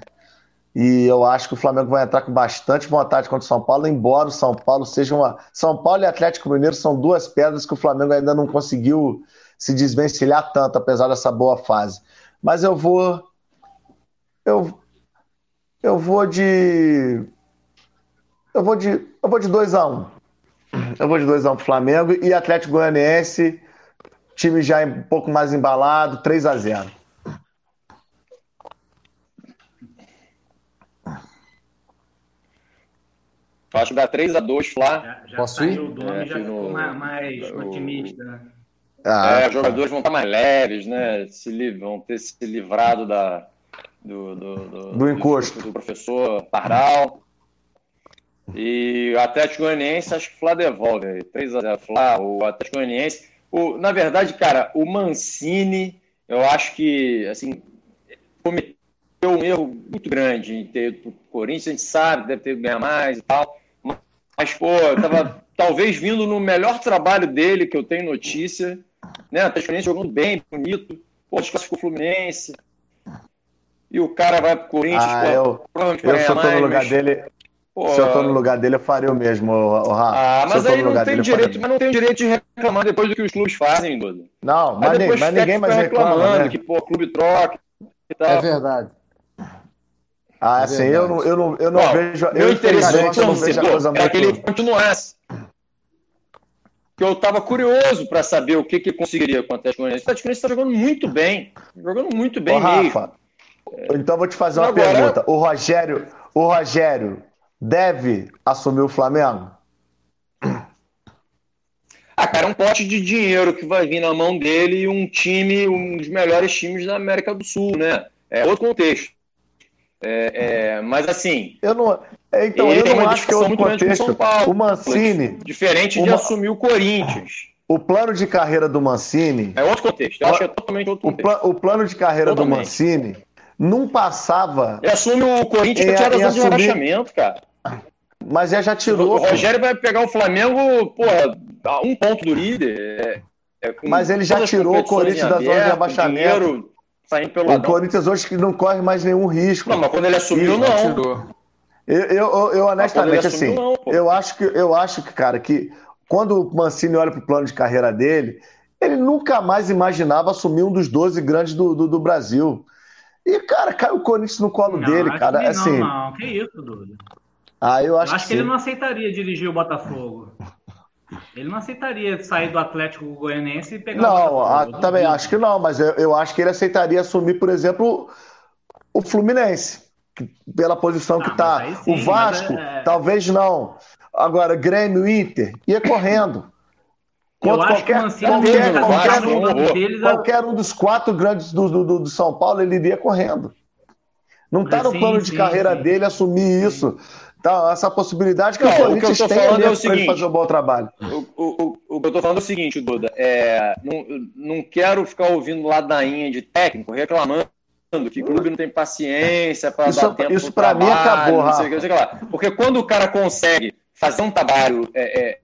E eu acho que o Flamengo vai entrar com bastante vontade contra o São Paulo, embora o São Paulo seja uma. São Paulo e Atlético Mineiro são duas pedras que o Flamengo ainda não conseguiu se desvencilhar tanto, apesar dessa boa fase. Mas eu vou. Eu, eu vou de. Eu vou de. Eu vou de 2x1. Um. Eu vou de 2x1 um pro Flamengo e Atlético Goianiense, time já um pouco mais embalado, 3 x 0 Acho que dá 3x2 Flá. Já, já Posso ir? o Domi, É, já ficou no- mais, mais o- otimista, né? Ah, é, os jogadores vão estar mais leves, né? Se li- vão ter se livrado da, do, do, do, Do encosto. do professor Pardal. E o Atlético Goianiense, acho que o Flá devolve. aí, 3x0 Flá, o Atlético Goianiense. O, na verdade, cara, o Mancini, eu acho que, assim, cometeu um erro muito grande em ter pro Corinthians. A gente sabe, deve ter ganhar mais e tal. Mas, pô, tava talvez vindo no melhor trabalho dele, que eu tenho notícia, né? A Atlético Goianiense jogando bem, bonito, pô, desclassificou o Fluminense. E o cara vai pro Corinthians, ah, pô, eu, provavelmente vai eu eu ganhar mais, lugar dele. Pô, Se eu tô no lugar dele, eu faria o mesmo, o, Rafa. Ah, mas aí não tem direito, mas não tem direito de reclamar depois do que os clubes fazem, Duda. Não, mas, nem- mas ninguém mais reclama, reclamando né? que, pô, clube troca e tal. É verdade. Ah, É assim, eu não, eu não, eu não vejo. meu eu, interesse a torcedor coisa era que ele continuasse. Que eu estava curioso para saber o que, que conseguiria com o Atlético Goianiense. O Atlético Goianiense está jogando muito bem. Jogando muito bem Ô, mesmo. Rafa, então eu vou te fazer uma Agora- pergunta. O Rogério, o Rogério deve assumir o Flamengo? Ah, cara, é um pote de dinheiro que vai vir na mão dele e um time, um dos melhores times da América do Sul, né? É outro contexto. É, é, mas assim, Eu não. é, Então, Ele eu não acho que é outro o contexto. Paulo. O Mancini, diferente de Uma- assumir o Corinthians. o plano de carreira do Mancini, É outro contexto. Eu acho que é totalmente outro o, contexto. pla- o plano de carreira do Totalmente. Mancini não passava, Ele assume o Corinthians Em- tirar da em assumir- rebaixamento, cara. Mas já já O tirou. pô. Rogério vai pegar o Flamengo, porra, a um ponto do líder. é- é com Mas ele já tirou o Corinthians da zona de dinheiro saindo pelo O. Corinthians hoje que não corre mais nenhum risco. Não, mas quando ele assumiu, não. Tirou. Eu, eu, eu- eu, honestamente, ele assim, assumiu, não, eu acho que eu acho que, cara, que quando o Mancini olha pro plano de carreira dele, ele nunca mais imaginava assumir um dos 12 grandes do, do, do Brasil. E, cara, caiu o Corinthians no colo Não, dele, cara. que assim, Não, não, que isso, Duda. Ah, eu Eu acho, acho, que, que ele não aceitaria dirigir o Botafogo. Ele não aceitaria sair do Atlético Goianiense e pegar o Não, Botafogo. ah, Eu também acho que não, mas eu, eu acho que ele aceitaria assumir, por exemplo, o Fluminense, que- pela posição que Ah, tá. aí sim, o Vasco, mas é- talvez não. Agora, Grêmio, Inter, ia correndo. Eu Contra acho que o qualquer, qualquer, não qualquer, um, não. deles, qualquer um dos quatro grandes do, do, do- São Paulo, ele iria correndo. Não está no Sim, plano de sim, carreira sim. dele assumir isso. Tá, essa possibilidade que Não, o o que eu tem falando é o para seguinte. fazer um bom trabalho. O, o, o, que eu tô falando é o seguinte, Duda. É, não, não quero ficar ouvindo ladainha de técnico reclamando que o clube não tem paciência para dar tempo isso pro pra mim acabou, não sei não sei lá. Porque quando o cara consegue fazer um trabalho é, é,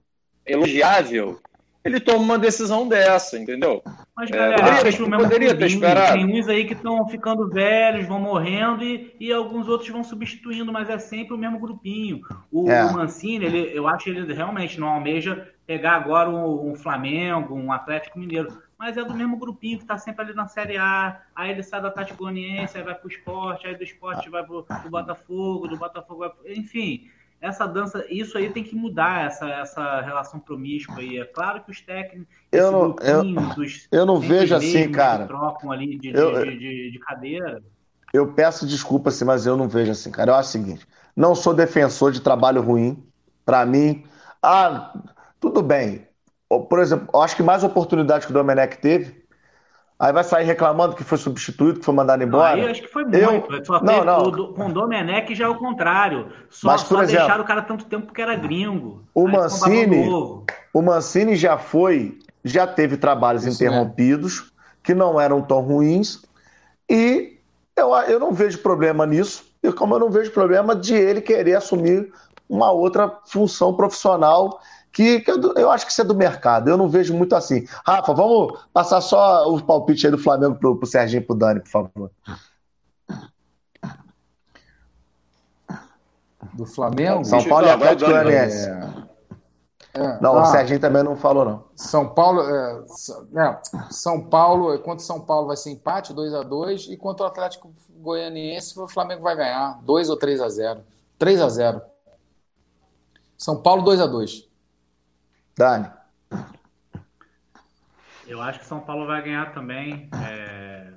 elogiável, ele toma uma decisão dessa, entendeu? Mas, É, galera, poderia- é o mesmo poderia ter esperado. Tem uns aí que estão ficando velhos, vão morrendo e, e alguns outros vão substituindo, mas é sempre o mesmo grupinho. O, É. o Mancini, ele, eu acho que ele realmente não almeja pegar agora um, um Flamengo, um Atlético Mineiro, mas é do mesmo grupinho que tá sempre ali na Série A. Aí ele sai do Atlético Goianiense, aí vai pro esporte, aí do esporte vai pro, pro Botafogo, do Botafogo vai pro... Enfim, essa dança, isso aí tem que mudar, essa, essa relação promíscua aí. É claro que os técnicos, Eu não- grupinho dos Eu não vejo assim, cara. Trocam ali de, Eu- de, de, de cadeira. Eu peço desculpa, assim, mas eu não vejo assim, cara. Eu acho o seguinte: não sou defensor de trabalho ruim. Pra mim, ah, tudo bem. Por exemplo, eu acho que mais oportunidade que o Domenech teve. Aí vai sair reclamando que foi substituído, que foi mandado Não, embora. aí eu acho que foi muito. Eu- Só não, não. o com o Domenech já é o contrário. Só, Mas, por só exemplo, deixaram o cara tanto tempo porque era gringo. o Aí Mancini-. O Mancini já foi, já teve trabalhos Isso interrompidos que não eram tão ruins e eu, eu não vejo problema nisso, e como eu não vejo problema de ele querer assumir uma outra função profissional que, que eu, eu, acho que isso é do mercado. Eu não vejo muito assim. Rafa, vamos passar só os palpites aí do Flamengo pro, pro Serginho e pro Dani, por favor. Do Flamengo? São Paulo e Atlético Goianiense. É... É, não, ah, o Serginho também não falou, não. São Paulo. É, é, São Paulo, contra São Paulo vai ser empate, 2 a 2 e contra o Atlético Goianiense, o Flamengo vai ganhar 2 ou 3 a 0 3 a 0 São Paulo 2 a 2 Dani. Eu acho que São Paulo vai ganhar também. É,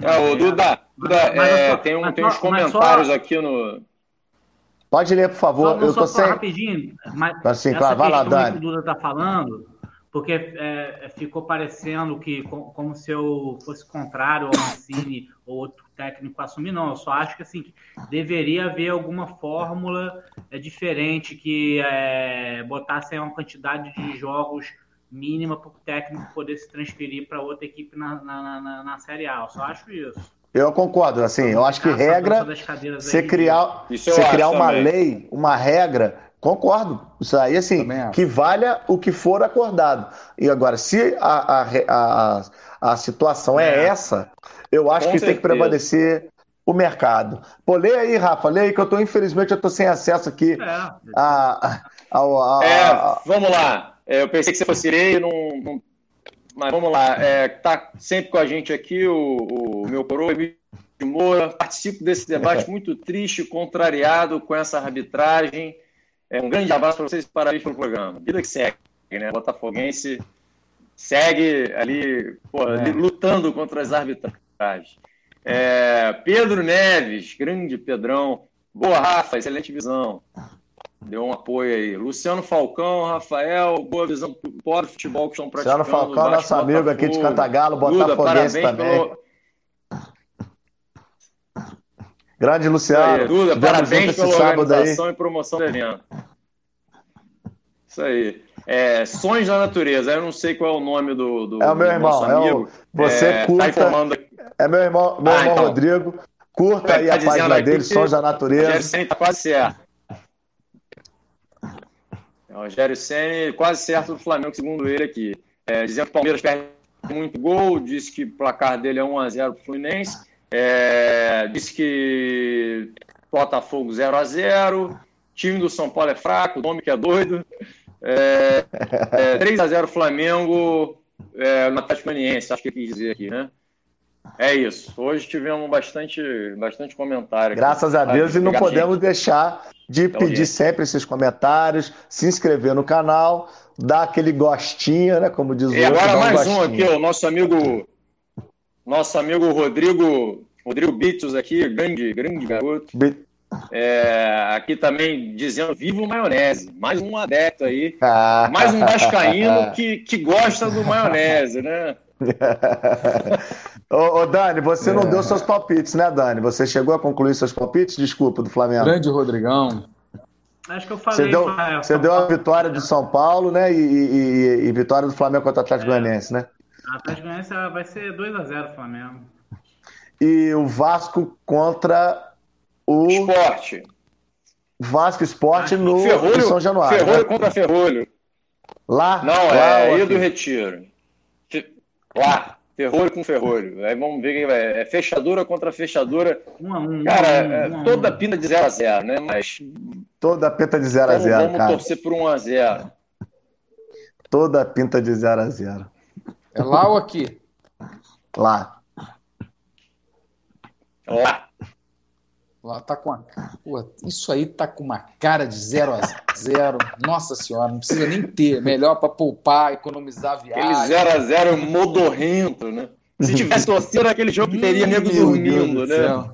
é o Duda, Duda é, tem, um, tem uns comentários só... aqui no. Pode ler, por favor. Só, eu tô sem... rapidinho, mas assim, claro, vai lá, Dani. que o Duda está falando, porque é, ficou parecendo que como se eu fosse contrário ao Mancini ou outro técnico assumir, não. Eu só acho que assim deveria haver alguma fórmula é, diferente que é, botasse uma quantidade de jogos mínima para o técnico poder se transferir para outra equipe na, na, na, na Série A. Eu só acho isso. Eu concordo, assim, eu acho que regra, você criar, você criar uma também. lei, uma regra, concordo. Isso aí, assim, que valha o que for acordado. E agora, se a, a, a, a situação é, é essa, eu acho Com que certeza. tem que prevalecer o mercado. Pô, lê aí, Rafa, lê aí que eu tô, infelizmente, eu tô sem acesso aqui é. a, a, a, a, é, vamos lá. É, eu pensei que você fosse ler, não, não mas vamos lá, é, tá sempre com a gente aqui o, o meu coroa, Emílio Moura. Participo desse debate muito triste, contrariado com essa arbitragem. É, um grande abraço para vocês e parabéns pelo programa. Vida que segue, né? Botafoguense segue ali, porra, é. lutando contra as arbitragens. É, Pedro Neves, grande Pedrão. Boa, Rafa, excelente visão deu um apoio aí. Luciano Falcão, Rafael, boa visão do futebol que estão praticando. Luciano Falcão, nosso amigo aqui de Cantagalo, Botafoguense também. Pelo... Grande Luciano. Aí, Duda, parabéns pela organização aí. e promoção do evento. Isso aí. É, Sonhos da Natureza, eu não sei qual é o nome do, do, é o meu irmão, É o, você é, curta, tá. É meu irmão, meu ah, irmão então. Rodrigo. Curta aí tá a página dele, Sonhos da Natureza. O Gerson tá quase certo. É, Rogério Senna, quase certo do Flamengo, segundo ele aqui. É, dizendo que o Palmeiras perde muito gol, disse que o placar dele é 1x0 para o Fluminense, é, disse que Botafogo 0x0, time do São Paulo é fraco, o nome que é doido. É, é, 3x0 Flamengo é, no Atlético Goianiense, acho que ele quis dizer aqui, né? É isso. Hoje tivemos bastante, bastante comentário. Graças a Deus, e não podemos deixar de então, pedir sempre esses comentários, se inscrever no canal, dar aquele gostinho, né? Como diz o E agora mais um, um aqui, o nosso amigo, nosso amigo Rodrigo, Rodrigo Bitos aqui, grande, grande garoto. É, aqui também dizendo vivo maionese, mais um adepto aí, mais um vascaíno que, que gosta do maionese, né? ô, ô, Dani, você é. não deu seus palpites, né, Dani? Você chegou a concluir seus palpites? Desculpa, do Flamengo. Grande Rodrigão. Acho que eu falei. Você deu, você deu a vitória de São Paulo, né? E, e, e vitória do Flamengo contra o Atlético é. Goianiense, né? O Atlético Goianiense vai ser 2x0 Flamengo. E o Vasco contra o. Esporte. Vasco Esporte no Ferrolho, São Januário. Ferrolho né? contra Ferrolho. Lá? Não, lá, é Ilha do Retiro. Lá, ferrolho com ferrolho. Aí vamos ver quem vai. É fechadura contra fechadura. Um a um. Cara, um, um, toda pinta de 0 a 0 né? Mas. Toda pinta de 0 a 0 Vamos, vamos torcer por 1 a 0 Toda pinta de 0 a 0 É lá ou aqui? Lá. Lá. Lá tá com a. Pô, isso aí tá com uma cara de 0 a 0 Nossa senhora, não precisa nem ter. Melhor para poupar, economizar a viagem. Aquele 0 a 0 modorrento, né? Se tivesse torcida aquele jogo, teria nego dormindo, né?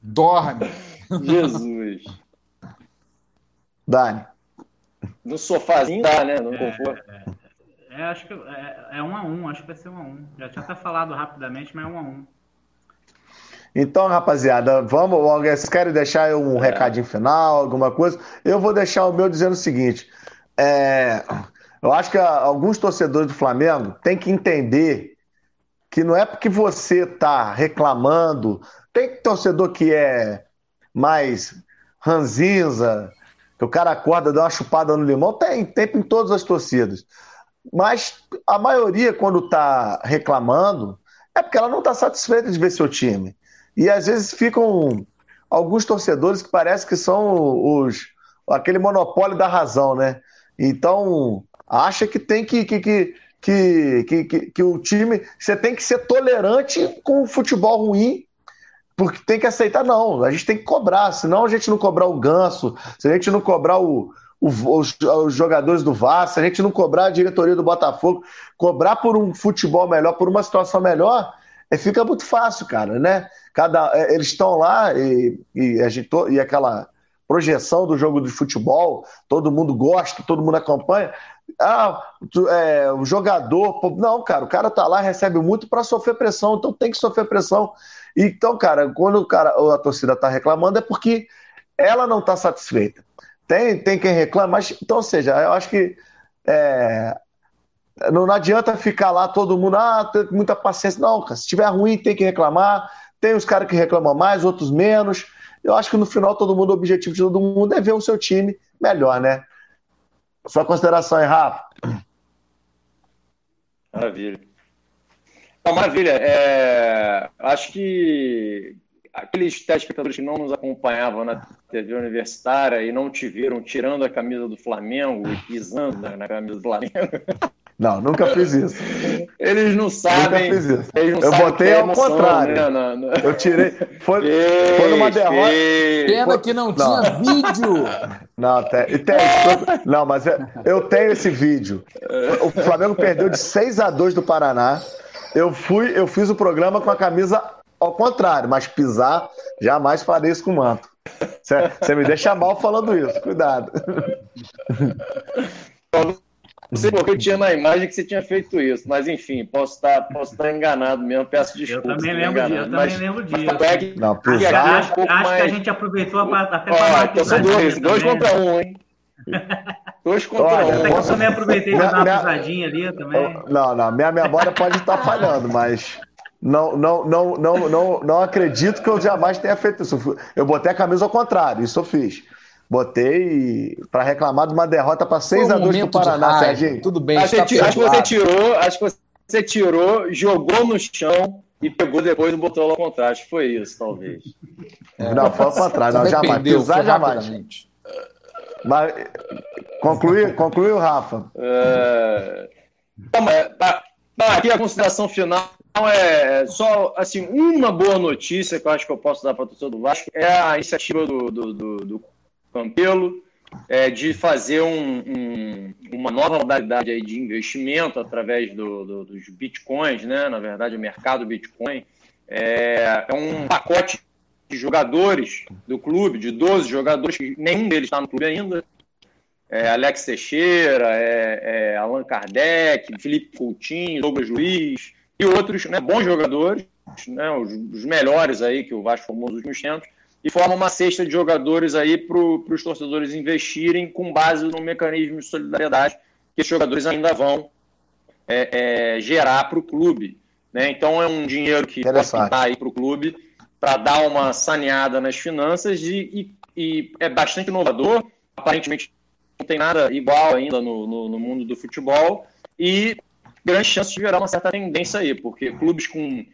Dorme. Jesus. Dani. No sofazinho dá, né? No é, conforto. É, é, acho que é, é um a um, acho que vai ser um a um. Já tinha até falado rapidamente, mas é um a um. Então, rapaziada, vamos. Vocês querem deixar um é. recadinho final, alguma coisa? Eu vou deixar o meu dizendo o seguinte: é, eu acho que alguns torcedores do Flamengo têm que entender que não é porque você está reclamando. Tem torcedor que é mais ranzinza, que o cara acorda, dá uma chupada no limão, tem, tem em todas as torcidas. Mas a maioria, quando está reclamando, é porque ela não está satisfeita de ver seu time. E às vezes ficam alguns torcedores que parece que são os aquele monopólio da razão, né? Então, acha que tem que, que, que, que, que, que, o time. Você tem que ser tolerante com o futebol ruim porque tem que aceitar, não. A gente tem que cobrar, senão a gente não cobrar o ganso, se a gente não cobrar o, os, os, jogadores do Vasco, se a gente não cobrar a diretoria do Botafogo, cobrar por um futebol melhor, por uma situação melhor, fica muito fácil, cara, né? Cada, é, eles estão lá e, e, a gente, e aquela projeção do jogo de futebol, todo mundo gosta, todo mundo acompanha. Ah, é, o jogador. Não, cara, o cara tá lá, recebe muito para sofrer pressão, então tem que sofrer pressão. Então, cara, quando o cara, a torcida está reclamando é porque ela não está satisfeita. Tem, tem quem reclama, mas, então, ou seja, eu acho que é, não, não, adianta ficar lá todo mundo, ah, tem muita paciência. Não, cara, se estiver ruim, tem que reclamar. Tem os caras que reclamam mais, outros menos. Eu acho que no final todo mundo, o objetivo de todo mundo é ver o seu time melhor, né? Sua consideração aí, Rafa. Maravilha. Maravilha. É, acho que aqueles telespectadores que não nos acompanhavam na TV universitária e não te viram tirando a camisa do Flamengo e pisando na camisa do Flamengo. Não, nunca fiz isso. Eles não sabem. Nunca fiz isso. Não eu botei é ao emoção, contrário. Né? Não, não. Eu tirei. Foi, Fez, foi numa derrota. fez. Pena que não, tinha vídeo. Não, tem, tem, não, mas eu, eu tenho esse vídeo. O Flamengo perdeu de 6 a 2 do Paraná. Eu fui, eu fiz o programa com a camisa ao contrário, mas pisar, jamais farei isso com o manto. Você me deixa mal falando isso, cuidado. Não sei porque eu tinha na imagem que você tinha feito isso, mas enfim, posso estar, posso estar enganado mesmo, peço desculpas. Eu também lembro disso, eu também lembro disso. É que, Não, que pisar- aqui é um Acho, mais... que a gente aproveitou a, até Ó, uma então são dois, dois contra um, hein? Dois contra Olha, Até que um. eu também aproveitei Minha- dar uma minha- pisadinha ali também. Não, não, minha memória pode estar falhando, mas não, não, não, não, não, não acredito que eu jamais tenha feito isso. Eu botei a camisa ao contrário, isso eu fiz. Botei para reclamar de uma derrota para 6 Foi a um 2 pro Paraná. Serginho. Tudo bem, Acho, que- acho que você tirou, acho que você tirou, jogou no chão e pegou depois e botou lá ao contrário. Foi isso, talvez. Não, foi ao contrário, não, jamais. Pisar, jamais. Mas, concluiu, concluiu, Rafa. É... Então, mas, tá- tá, aqui a consideração final é só assim uma boa notícia que eu acho que eu posso dar para o torcedor do Vasco é a iniciativa do, do, do, do Campelo é, de fazer um- um- uma nova modalidade aí de investimento através do- do- dos bitcoins, né? Na verdade, o mercado Bitcoin é, é um pacote de jogadores do clube, de 12 jogadores, que nenhum deles está no clube ainda. É Alex Teixeira, é, é Allan Kardec, Felipe Coutinho, Douglas Luiz e outros né, bons jogadores, né, os, os melhores aí que o Vasco formou nos últimos tempos, e forma uma cesta de jogadores aí para os torcedores investirem com base no mecanismo de solidariedade que esses jogadores ainda vão é, é, gerar para o clube. Né? Então é um dinheiro que pintar aí para o clube para dar uma saneada nas finanças e, e- e é bastante inovador. Aparentemente não tem nada igual ainda no, no, no mundo do futebol e grande chance de gerar uma certa tendência aí, porque clubes com,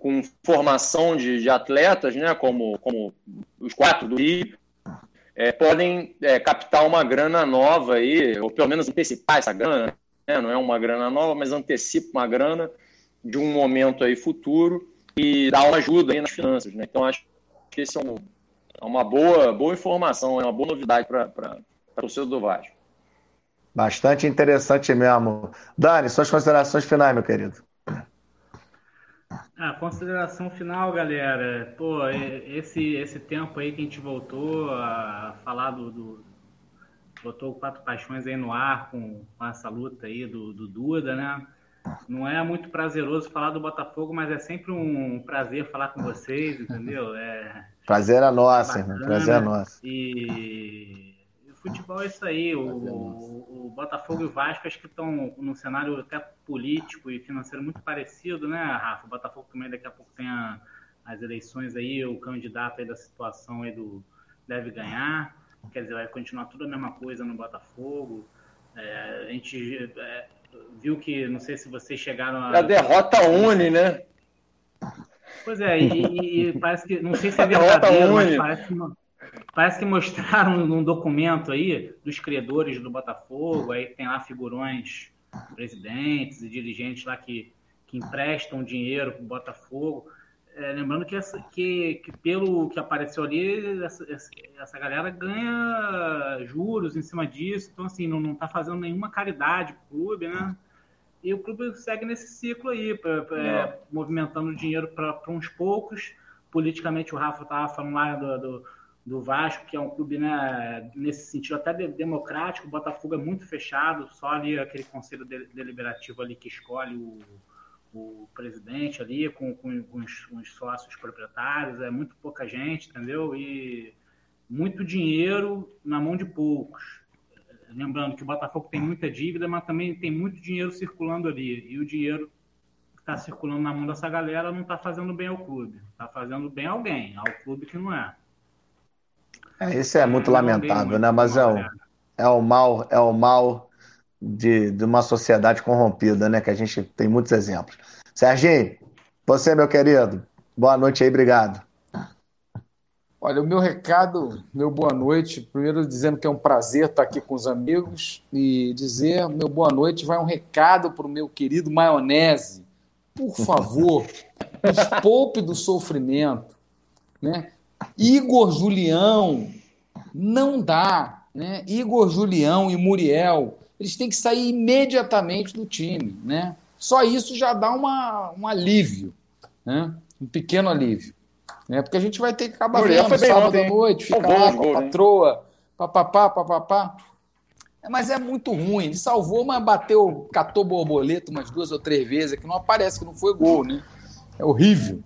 com formação de, de atletas, né, como, como os quatro do Rio, é, podem é, captar uma grana nova aí, ou pelo menos antecipar essa grana, né, não é uma grana nova, mas antecipa uma grana de um momento aí futuro e dá uma ajuda aí nas finanças, né? Então acho que isso é, um- é uma boa, boa informação, é uma boa novidade para o torcedor do Vasco. Bastante interessante mesmo. Dani, suas considerações finais, meu querido. Ah, consideração final, galera. Pô, esse, esse tempo aí que a gente voltou a falar do. do botou Quatro Paixões aí no ar com, com essa luta aí do, do Duda, né? Não é muito prazeroso falar do Botafogo, mas é sempre um prazer falar com vocês, entendeu? É, Prazer é nosso, irmão. Prazer é nosso. E o futebol é isso aí. O, o Botafogo e o Vasco acho que estão num cenário até político e financeiro muito parecido, né, Rafa? O Botafogo também daqui a pouco tem a- as eleições aí, o candidato aí da situação aí do deve ganhar. quer dizer, vai continuar tudo a mesma coisa no Botafogo. É, a gente é, viu que, não sei se vocês chegaram a. A derrota une, né? Pois é, e, e, parece que, não sei se é verdadeiro, mas parece que, parece que mostraram num documento aí dos credores do Botafogo, aí tem lá figurões, presidentes e dirigentes lá que, que emprestam dinheiro para o Botafogo. É, lembrando que, essa, que, que, pelo que apareceu ali, essa, essa galera ganha juros em cima disso, então assim, não está fazendo nenhuma caridade para o clube, né? E o clube segue nesse ciclo aí, pra, pra, é, movimentando dinheiro para uns poucos. Politicamente, o Rafa estava falando lá do, do, do, Vasco, que é um clube, né, nesse sentido, até de, democrático. O Botafogo é muito fechado, só ali aquele conselho de, deliberativo ali que escolhe o, o presidente ali, com, com, com os, os, sócios proprietários. É muito pouca gente, entendeu? E muito dinheiro na mão de poucos lembrando que o Botafogo tem muita dívida, mas também tem muito dinheiro circulando ali. E o dinheiro que está circulando na mão dessa galera não está fazendo bem ao clube. Está fazendo bem a alguém, ao clube que não é. É isso é muito lamentável, né? Mas é o, é o mal, é o mal de, de uma sociedade corrompida, né? Que a gente tem muitos exemplos. Serginho, você, meu querido, boa noite aí, obrigado. Olha, o meu recado, meu boa noite, primeiro dizendo que é um prazer estar aqui com os amigos e dizer meu boa noite vai um recado para o meu querido Maionese. Por favor, poupe do sofrimento. Né? Igor Julião, não dá. Né? Igor Julião e Muriel, eles têm que sair imediatamente do time. Né? Só isso já dá uma, um alívio, né? um pequeno alívio. Né? Porque a gente vai ter que acabar Muriel vendo sábado à noite, ficar lá com a patroa, papapá, papapá. Mas é muito ruim. Ele salvou, mas bateu, catou borboleta umas duas ou três vezes, que não aparece que não foi gol, né? É horrível.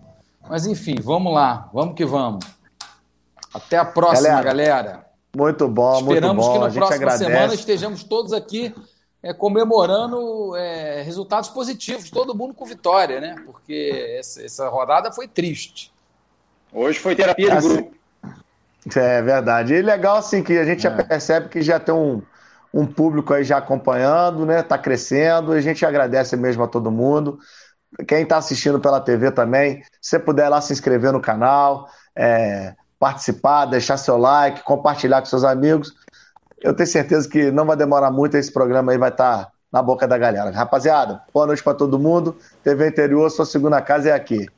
Mas enfim, vamos lá, vamos que vamos. Até a próxima, galera. galera. Muito bom, Esperamos muito bom. que na próxima semana estejamos todos aqui é, comemorando é, resultados positivos, todo mundo com vitória, né? Porque essa, essa rodada foi triste. Hoje foi terapia de assim, grupo. É verdade. E legal, assim, que a gente é. já percebe que já tem um, um público aí já acompanhando, né? Tá crescendo. A gente agradece mesmo a todo mundo. Quem está assistindo pela TV também, se puder lá se inscrever no canal, é, participar, deixar seu like, compartilhar com seus amigos. Eu tenho certeza que não vai demorar muito, esse programa aí vai estar tá na boca da galera. Rapaziada, boa noite para todo mundo. TV Interior, sua segunda casa é aqui.